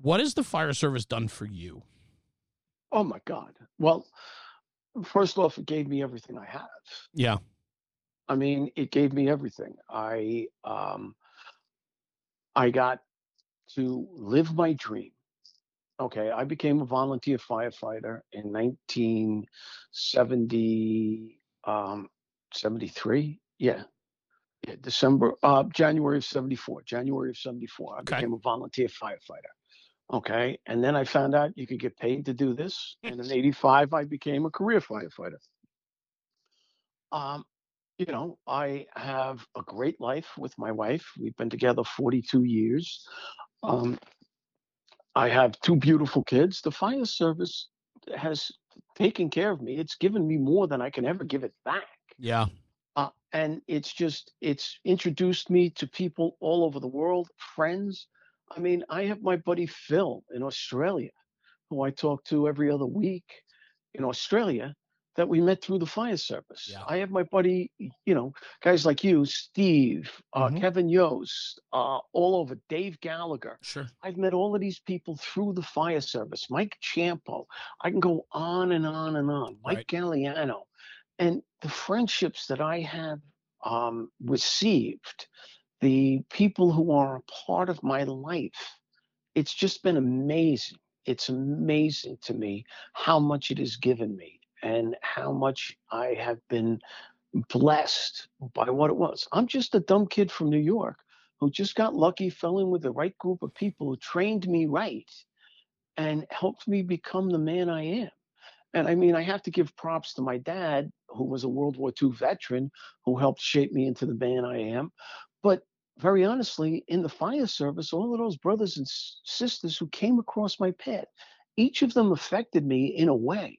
[SPEAKER 1] What has the fire service done for you?
[SPEAKER 2] Oh my God. Well, first off, it gave me everything I have.
[SPEAKER 1] Yeah.
[SPEAKER 2] I mean, it gave me everything. I um I got to live my dream. Okay, I became a volunteer firefighter in 1970 um 73. Yeah. Yeah, December uh January of 74. January of 74. I
[SPEAKER 1] Okay.
[SPEAKER 2] became a volunteer firefighter. Okay, and then I found out you could get paid to do this, and in 85 I became a career firefighter. Um you know, I have a great life with my wife. We've been together 42 years. Um, I have two beautiful kids. The fire service has taken care of me. It's given me more than I can ever give it back.
[SPEAKER 1] Yeah.
[SPEAKER 2] Uh, and it's just, it's introduced me to people all over the world, friends. I mean, I have my buddy Phil in Australia, who I talk to every other week in Australia that we met through the fire service.
[SPEAKER 1] Yeah.
[SPEAKER 2] I have my buddy, you know, guys like you, Steve, uh,
[SPEAKER 1] Mhm.
[SPEAKER 2] Kevin Yost, uh, all over, Dave Gallagher.
[SPEAKER 1] Sure.
[SPEAKER 2] I've met all of these people through the fire service. Mike Ciampo. I can go on and on and on. Mike
[SPEAKER 1] Right.
[SPEAKER 2] Gagliano. And the friendships that I have um, received, the people who are a part of my life, it's just been amazing. It's amazing to me how much it has given me and how much I have been blessed by what it was. I'm just a dumb kid from New York who just got lucky, fell in with the right group of people who trained me right and helped me become the man I am. And I mean, I have to give props to my dad, who was a World War II veteran, who helped shape me into the man I am. But very honestly, in the fire service, all of those brothers and sisters who came across my path, each of them affected me in a way.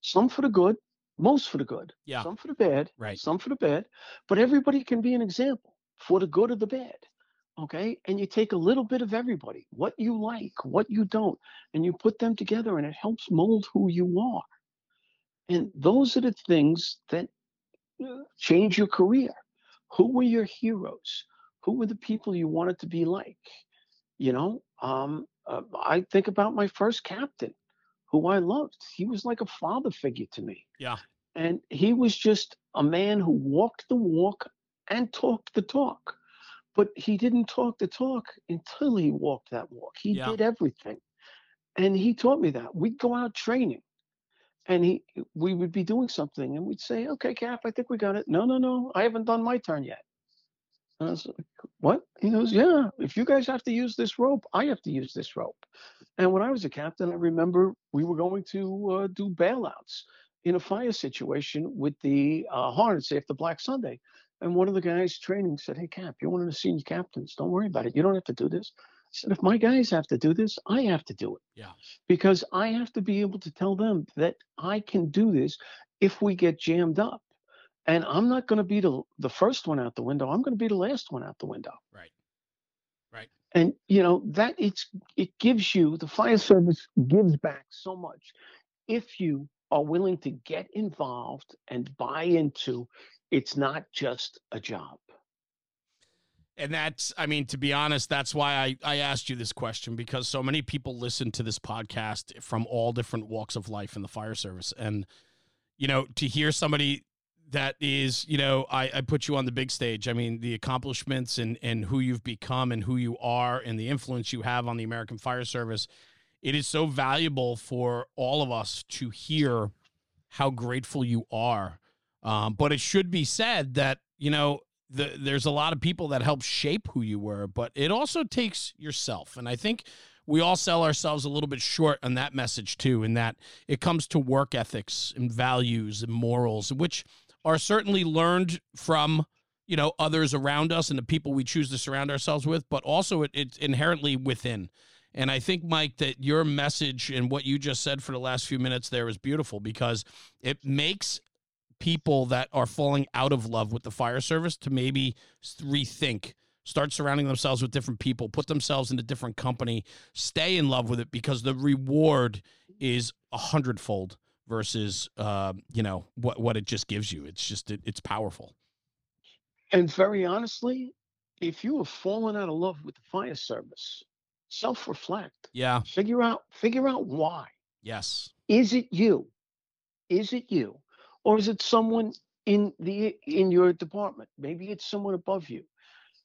[SPEAKER 2] Some for the good, most for the good,
[SPEAKER 1] Yeah.
[SPEAKER 2] some for the bad,
[SPEAKER 1] Right.
[SPEAKER 2] some for the bad. But everybody can be an example for the good or the bad. Okay. And you take a little bit of everybody, what you like, what you don't, and you put them together and it helps mold who you are. And those are the things that uh, change your career. Who were your heroes? Who were the people you wanted to be like? You know, um, uh, I think about my first captain, who I loved. He was like a father figure to me.
[SPEAKER 1] Yeah.
[SPEAKER 2] And he was just a man who walked the walk and talked the talk. But he didn't talk the talk until he walked that walk. He
[SPEAKER 1] Yeah.
[SPEAKER 2] did everything. And he taught me that. We'd go out training and he we would be doing something and we'd say, Okay, Cap, I think we got it. No, no, no, I haven't done my turn yet. And I was like, What? He goes, Yeah, if you guys have to use this rope, I have to use this rope. And when I was a captain, I remember we were going to uh, do bailouts in a fire situation with the uh, Hornets after Black Sunday. And one of the guys training said, Hey, Cap, you're one of the senior captains. Don't worry about it. You don't have to do this. I said, If my guys have to do this, I have to do it.
[SPEAKER 1] Yeah.
[SPEAKER 2] Because I have to be able to tell them that I can do this if we get jammed up. And I'm not going to be the, the first one out the window. I'm going to be the last one out the window.
[SPEAKER 1] Right. Right.
[SPEAKER 2] And you know that it's it gives you the fire service gives back so much. if you are willing to get involved and buy into it's not just a job.
[SPEAKER 1] And that's, I mean, to be honest, that's why I, I asked you this question because so many people listen to this podcast from all different walks of life in the fire service. And, you know, to hear somebody that is, you know, I, I put you on the big stage. I mean, the accomplishments and, and who you've become and who you are and the influence you have on the American Fire Service. It is so valuable for all of us to hear how grateful you are. Um, but it should be said that, you know, the, there's a lot of people that help shape who you were, but it also takes yourself. And I think we all sell ourselves a little bit short on that message too, in that it comes to work ethics and values and morals, which are certainly learned from you know others around us and the people we choose to surround ourselves with, but also it, it's inherently within. And I think, Mike, that your message and what you just said for the last few minutes there is beautiful because it makes people that are falling out of love with the fire service to maybe rethink start surrounding themselves with different people put themselves in a different company stay in love with it because the reward is a hundredfold versus uh, you know what what it just gives you. It's just it, it's powerful.
[SPEAKER 2] And very honestly if you have fallen out of love with the fire service self-reflect.
[SPEAKER 1] Yeah.
[SPEAKER 2] Figure out figure out why.
[SPEAKER 1] Yes.
[SPEAKER 2] Is it you? Is it you or is it someone in the in your department? Maybe it's someone above you.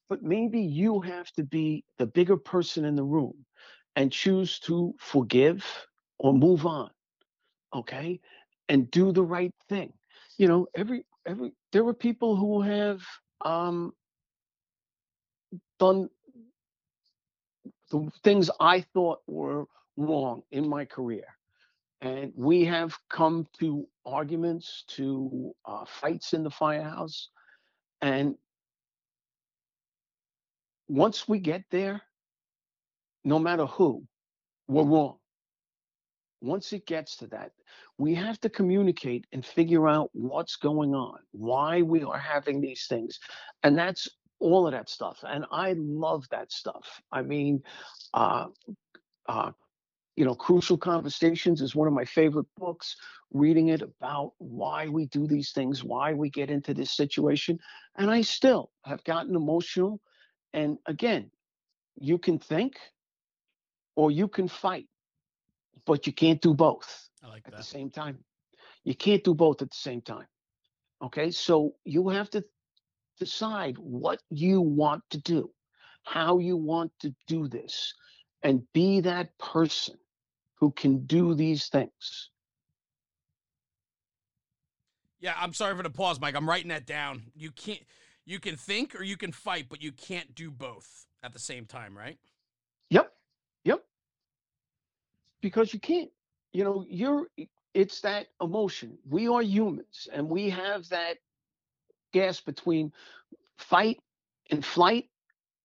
[SPEAKER 2] But maybe you have to be the bigger person in the room and choose to forgive or move on okay? And do the right thing. You know every every there were people who have um done the things i thought were wrong in my career and we have come to arguments, to uh, fights in the firehouse. And once we get there, no matter who, we're wrong. Once it gets to that, we have to communicate and figure out what's going on, why we are having these things. And that's all of that stuff. And I love that stuff. I mean, uh, uh, you know, Crucial Conversations is one of my favorite books. Reading it about why we do these things, why we get into this situation. And I still have gotten emotional. And again, you can think or you can fight, but you can't do both
[SPEAKER 1] like
[SPEAKER 2] at
[SPEAKER 1] that.
[SPEAKER 2] the same time. You can't do both at the same time. Okay. So you have to decide what you want to do, how you want to do this, and be that person who can do these things.
[SPEAKER 1] Yeah, I'm sorry for the pause, Mike. I'm writing that down. You can't you can think or you can fight, but you can't do both at the same time, right?
[SPEAKER 2] Yep. Yep. Because you can't. You know, you're it's that emotion. We are humans and we have that gas between fight and flight,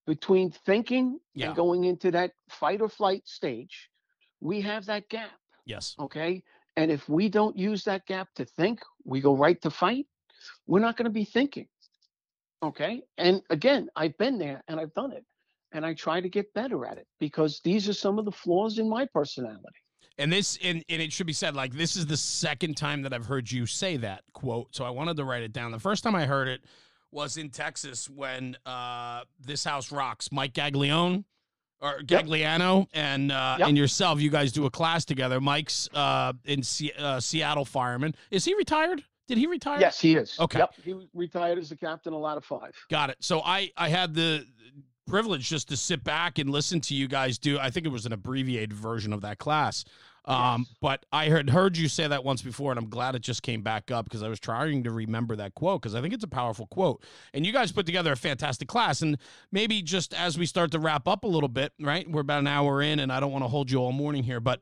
[SPEAKER 2] between thinking
[SPEAKER 1] Yeah.
[SPEAKER 2] and going into that fight or flight stage we have that gap.
[SPEAKER 1] Yes.
[SPEAKER 2] Okay. And if we don't use that gap to think, we go right to fight, we're not going to be thinking. Okay. And again, I've been there and I've done it. And I try to get better at it because these are some of the flaws in my personality.
[SPEAKER 1] And this and, and it should be said like this is the second time that I've heard you say that quote. So I wanted to write it down. The first time I heard it was in Texas when uh, this house rocks. Mike Gaglione or Gagliano and uh,
[SPEAKER 2] Yep.
[SPEAKER 1] and yourself, you guys do a class together. Mike's uh, in Se- uh, Seattle fireman. Is he retired? Did he retire?
[SPEAKER 2] Yes, he is.
[SPEAKER 1] Okay.
[SPEAKER 2] Yep. He retired as a captain, a lot of five.
[SPEAKER 1] Got it. So I I had the privilege just to sit back and listen to you guys do. I think it was an abbreviated version of that class. Um,
[SPEAKER 2] Yes.
[SPEAKER 1] but I had heard you say that once before, and I'm glad it just came back up because I was trying to remember that quote because I think it's a powerful quote. And you guys put together a fantastic class. And maybe just as we start to wrap up a little bit, right? We're about an hour in, and I don't want to hold you all morning here, but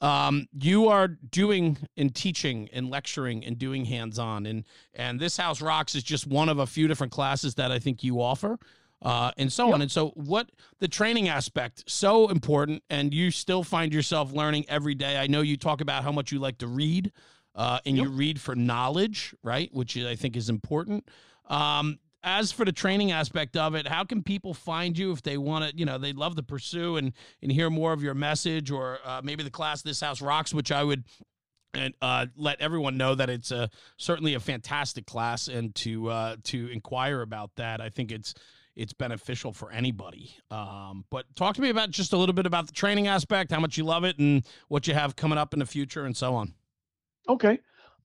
[SPEAKER 1] um, you are doing and teaching and lecturing and doing hands-on and and this house rocks is just one of a few different classes that i think you offer uh, and so
[SPEAKER 2] Yep.
[SPEAKER 1] on and so what the training aspect so important and you still find yourself learning every day. I know you talk about how much you like to read uh, and you read for knowledge right which i think is important. Um, as for the training aspect of it, how can people find you if they want to, you know, they'd love to pursue and and hear more of your message or uh, maybe the class This House Rocks, which I would and uh, let everyone know that it's a certainly a fantastic class, and to uh, to inquire about that, I think it's it's beneficial for anybody. Um, but talk to me about just a little bit about the training aspect, how much you love it, and what you have coming up in the future, and so on.
[SPEAKER 2] Okay,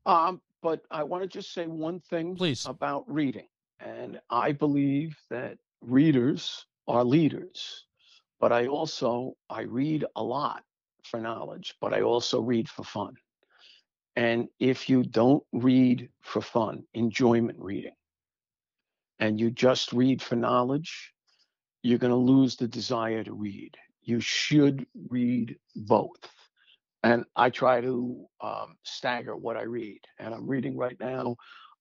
[SPEAKER 2] um, but I want to just say one thing,
[SPEAKER 1] please,
[SPEAKER 2] about reading, and I believe that readers are leaders. But I also I read a lot for knowledge, but I also read for fun. And if you don't read for fun, enjoyment reading, and you just read for knowledge, you're going to lose the desire to read. You should read both. And I try to um, stagger what I read. And I'm reading right now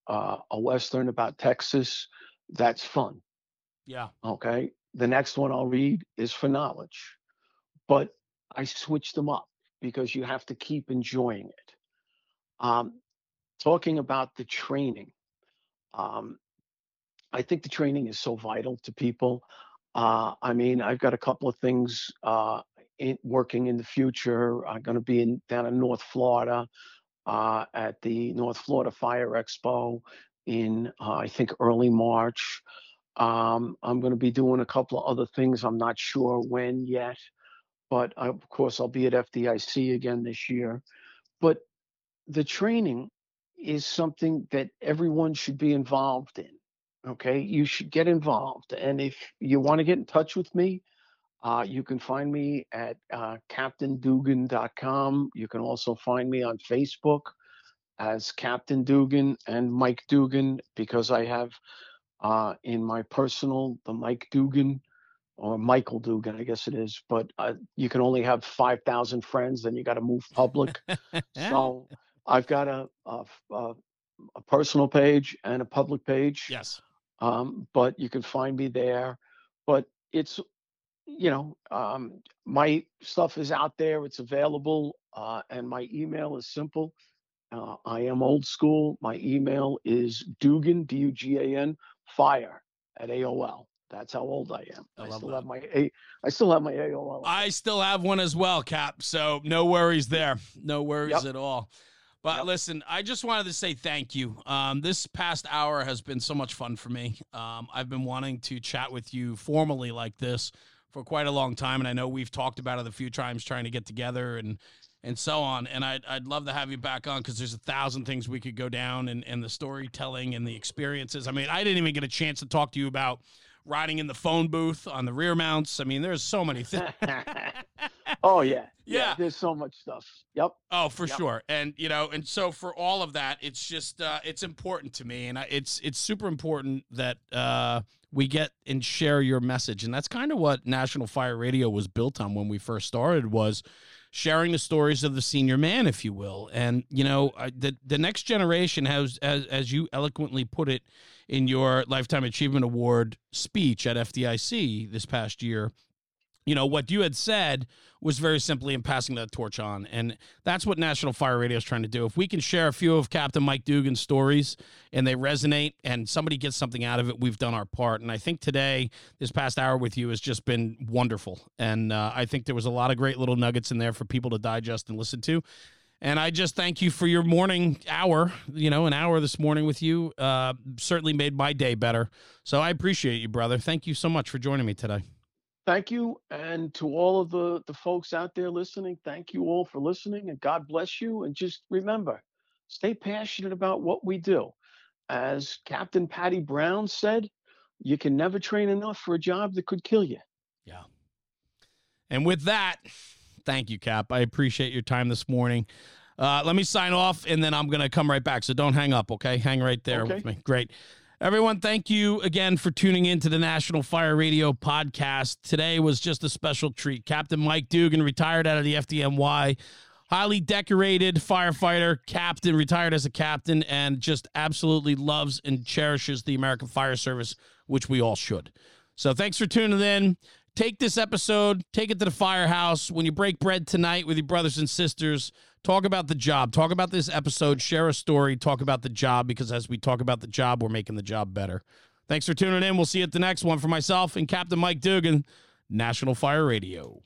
[SPEAKER 2] uh, a Western about Texas. That's fun.
[SPEAKER 1] Yeah.
[SPEAKER 2] Okay. The next one I'll read is for knowledge. But I switch them up because you have to keep enjoying it. Um, talking about the training, um, I think the training is so vital to people. Uh, I mean, I've got a couple of things uh, in, working in the future. I'm going to be in, down in North Florida uh, at the North Florida Fire Expo in, uh, I think, early March. Um, I'm going to be doing a couple of other things. I'm not sure when yet, but I, of course, I'll be at FDIC again this year. But the training is something that everyone should be involved in. Okay, you should get involved. And if you want to get in touch with me, uh, you can find me at uh, captaindugan.com. You can also find me on Facebook as Captain Dugan and Mike Dugan because I have uh, in my personal the Mike Dugan or Michael Dugan, I guess it is. But uh, you can only have five thousand friends, then you got to move public. so I've got a, a, a a personal page and a public page.
[SPEAKER 1] Yes.
[SPEAKER 2] Um, but you can find me there. But it's, you know, um, my stuff is out there. It's available, uh, and my email is simple. Uh, I am old school. My email is Dugan D U G A N Fire at AOL. That's how old I am.
[SPEAKER 1] I,
[SPEAKER 2] I still
[SPEAKER 1] that.
[SPEAKER 2] have my A. I still have my AOL.
[SPEAKER 1] I still have one as well, Cap. So no worries there. No worries
[SPEAKER 2] Yep.
[SPEAKER 1] at all. But
[SPEAKER 2] Yep.
[SPEAKER 1] listen, I just wanted to say thank you. Um, this past hour has been so much fun for me. Um, I've been wanting to chat with you formally like this for quite a long time, and I know we've talked about it a few times, trying to get together and and so on. And I'd I'd love to have you back on because there's a thousand things we could go down, and and the storytelling and the experiences. I mean, I didn't even get a chance to talk to you about riding in the phone booth on the rear mounts. I mean, there's so many things.
[SPEAKER 2] oh yeah.
[SPEAKER 1] Yeah.
[SPEAKER 2] There's so much stuff. Yep.
[SPEAKER 1] Oh, for
[SPEAKER 2] Yep.
[SPEAKER 1] sure. And you know, and so for all of that, it's just uh it's important to me and I, it's it's super important that uh we get and share your message. And that's kind of what National Fire Radio was built on when we first started was sharing the stories of the senior man, if you will. And you know, the the next generation has as as you eloquently put it in your lifetime achievement award speech at FDIC this past year, you know, what you had said was very simply in passing that torch on. And that's what National Fire Radio is trying to do. If we can share a few of Captain Mike Dugan's stories and they resonate and somebody gets something out of it, we've done our part. And I think today, this past hour with you has just been wonderful. And uh, I think there was a lot of great little nuggets in there for people to digest and listen to. And I just thank you for your morning hour, you know, an hour this morning with you. Uh, certainly made my day better. So I appreciate you, brother. Thank you so much for joining me today.
[SPEAKER 2] Thank you. And to all of the, the folks out there listening, thank you all for listening and God bless you. And just remember, stay passionate about what we do. As Captain Paddy Brown said, you can never train enough for a job that could kill you.
[SPEAKER 1] Yeah. And with that, thank you, Cap. I appreciate your time this morning. Uh, let me sign off and then I'm going to come right back. So don't hang up, okay? Hang right there
[SPEAKER 2] Okay.
[SPEAKER 1] with me. Great. Everyone, thank you again for tuning in to the National Fire Radio podcast. Today was just a special treat. Captain Mike Dugan retired out of the FDNY, highly decorated firefighter, captain, retired as a captain, and just absolutely loves and cherishes the American Fire Service, which we all should. So thanks for tuning in. Take this episode, take it to the firehouse. When you break bread tonight with your brothers and sisters, talk about the job. Talk about this episode, share a story, talk about the job, because as we talk about the job, we're making the job better. Thanks for tuning in. We'll see you at the next one. For myself and Captain Mike Dugan, National Fire Radio.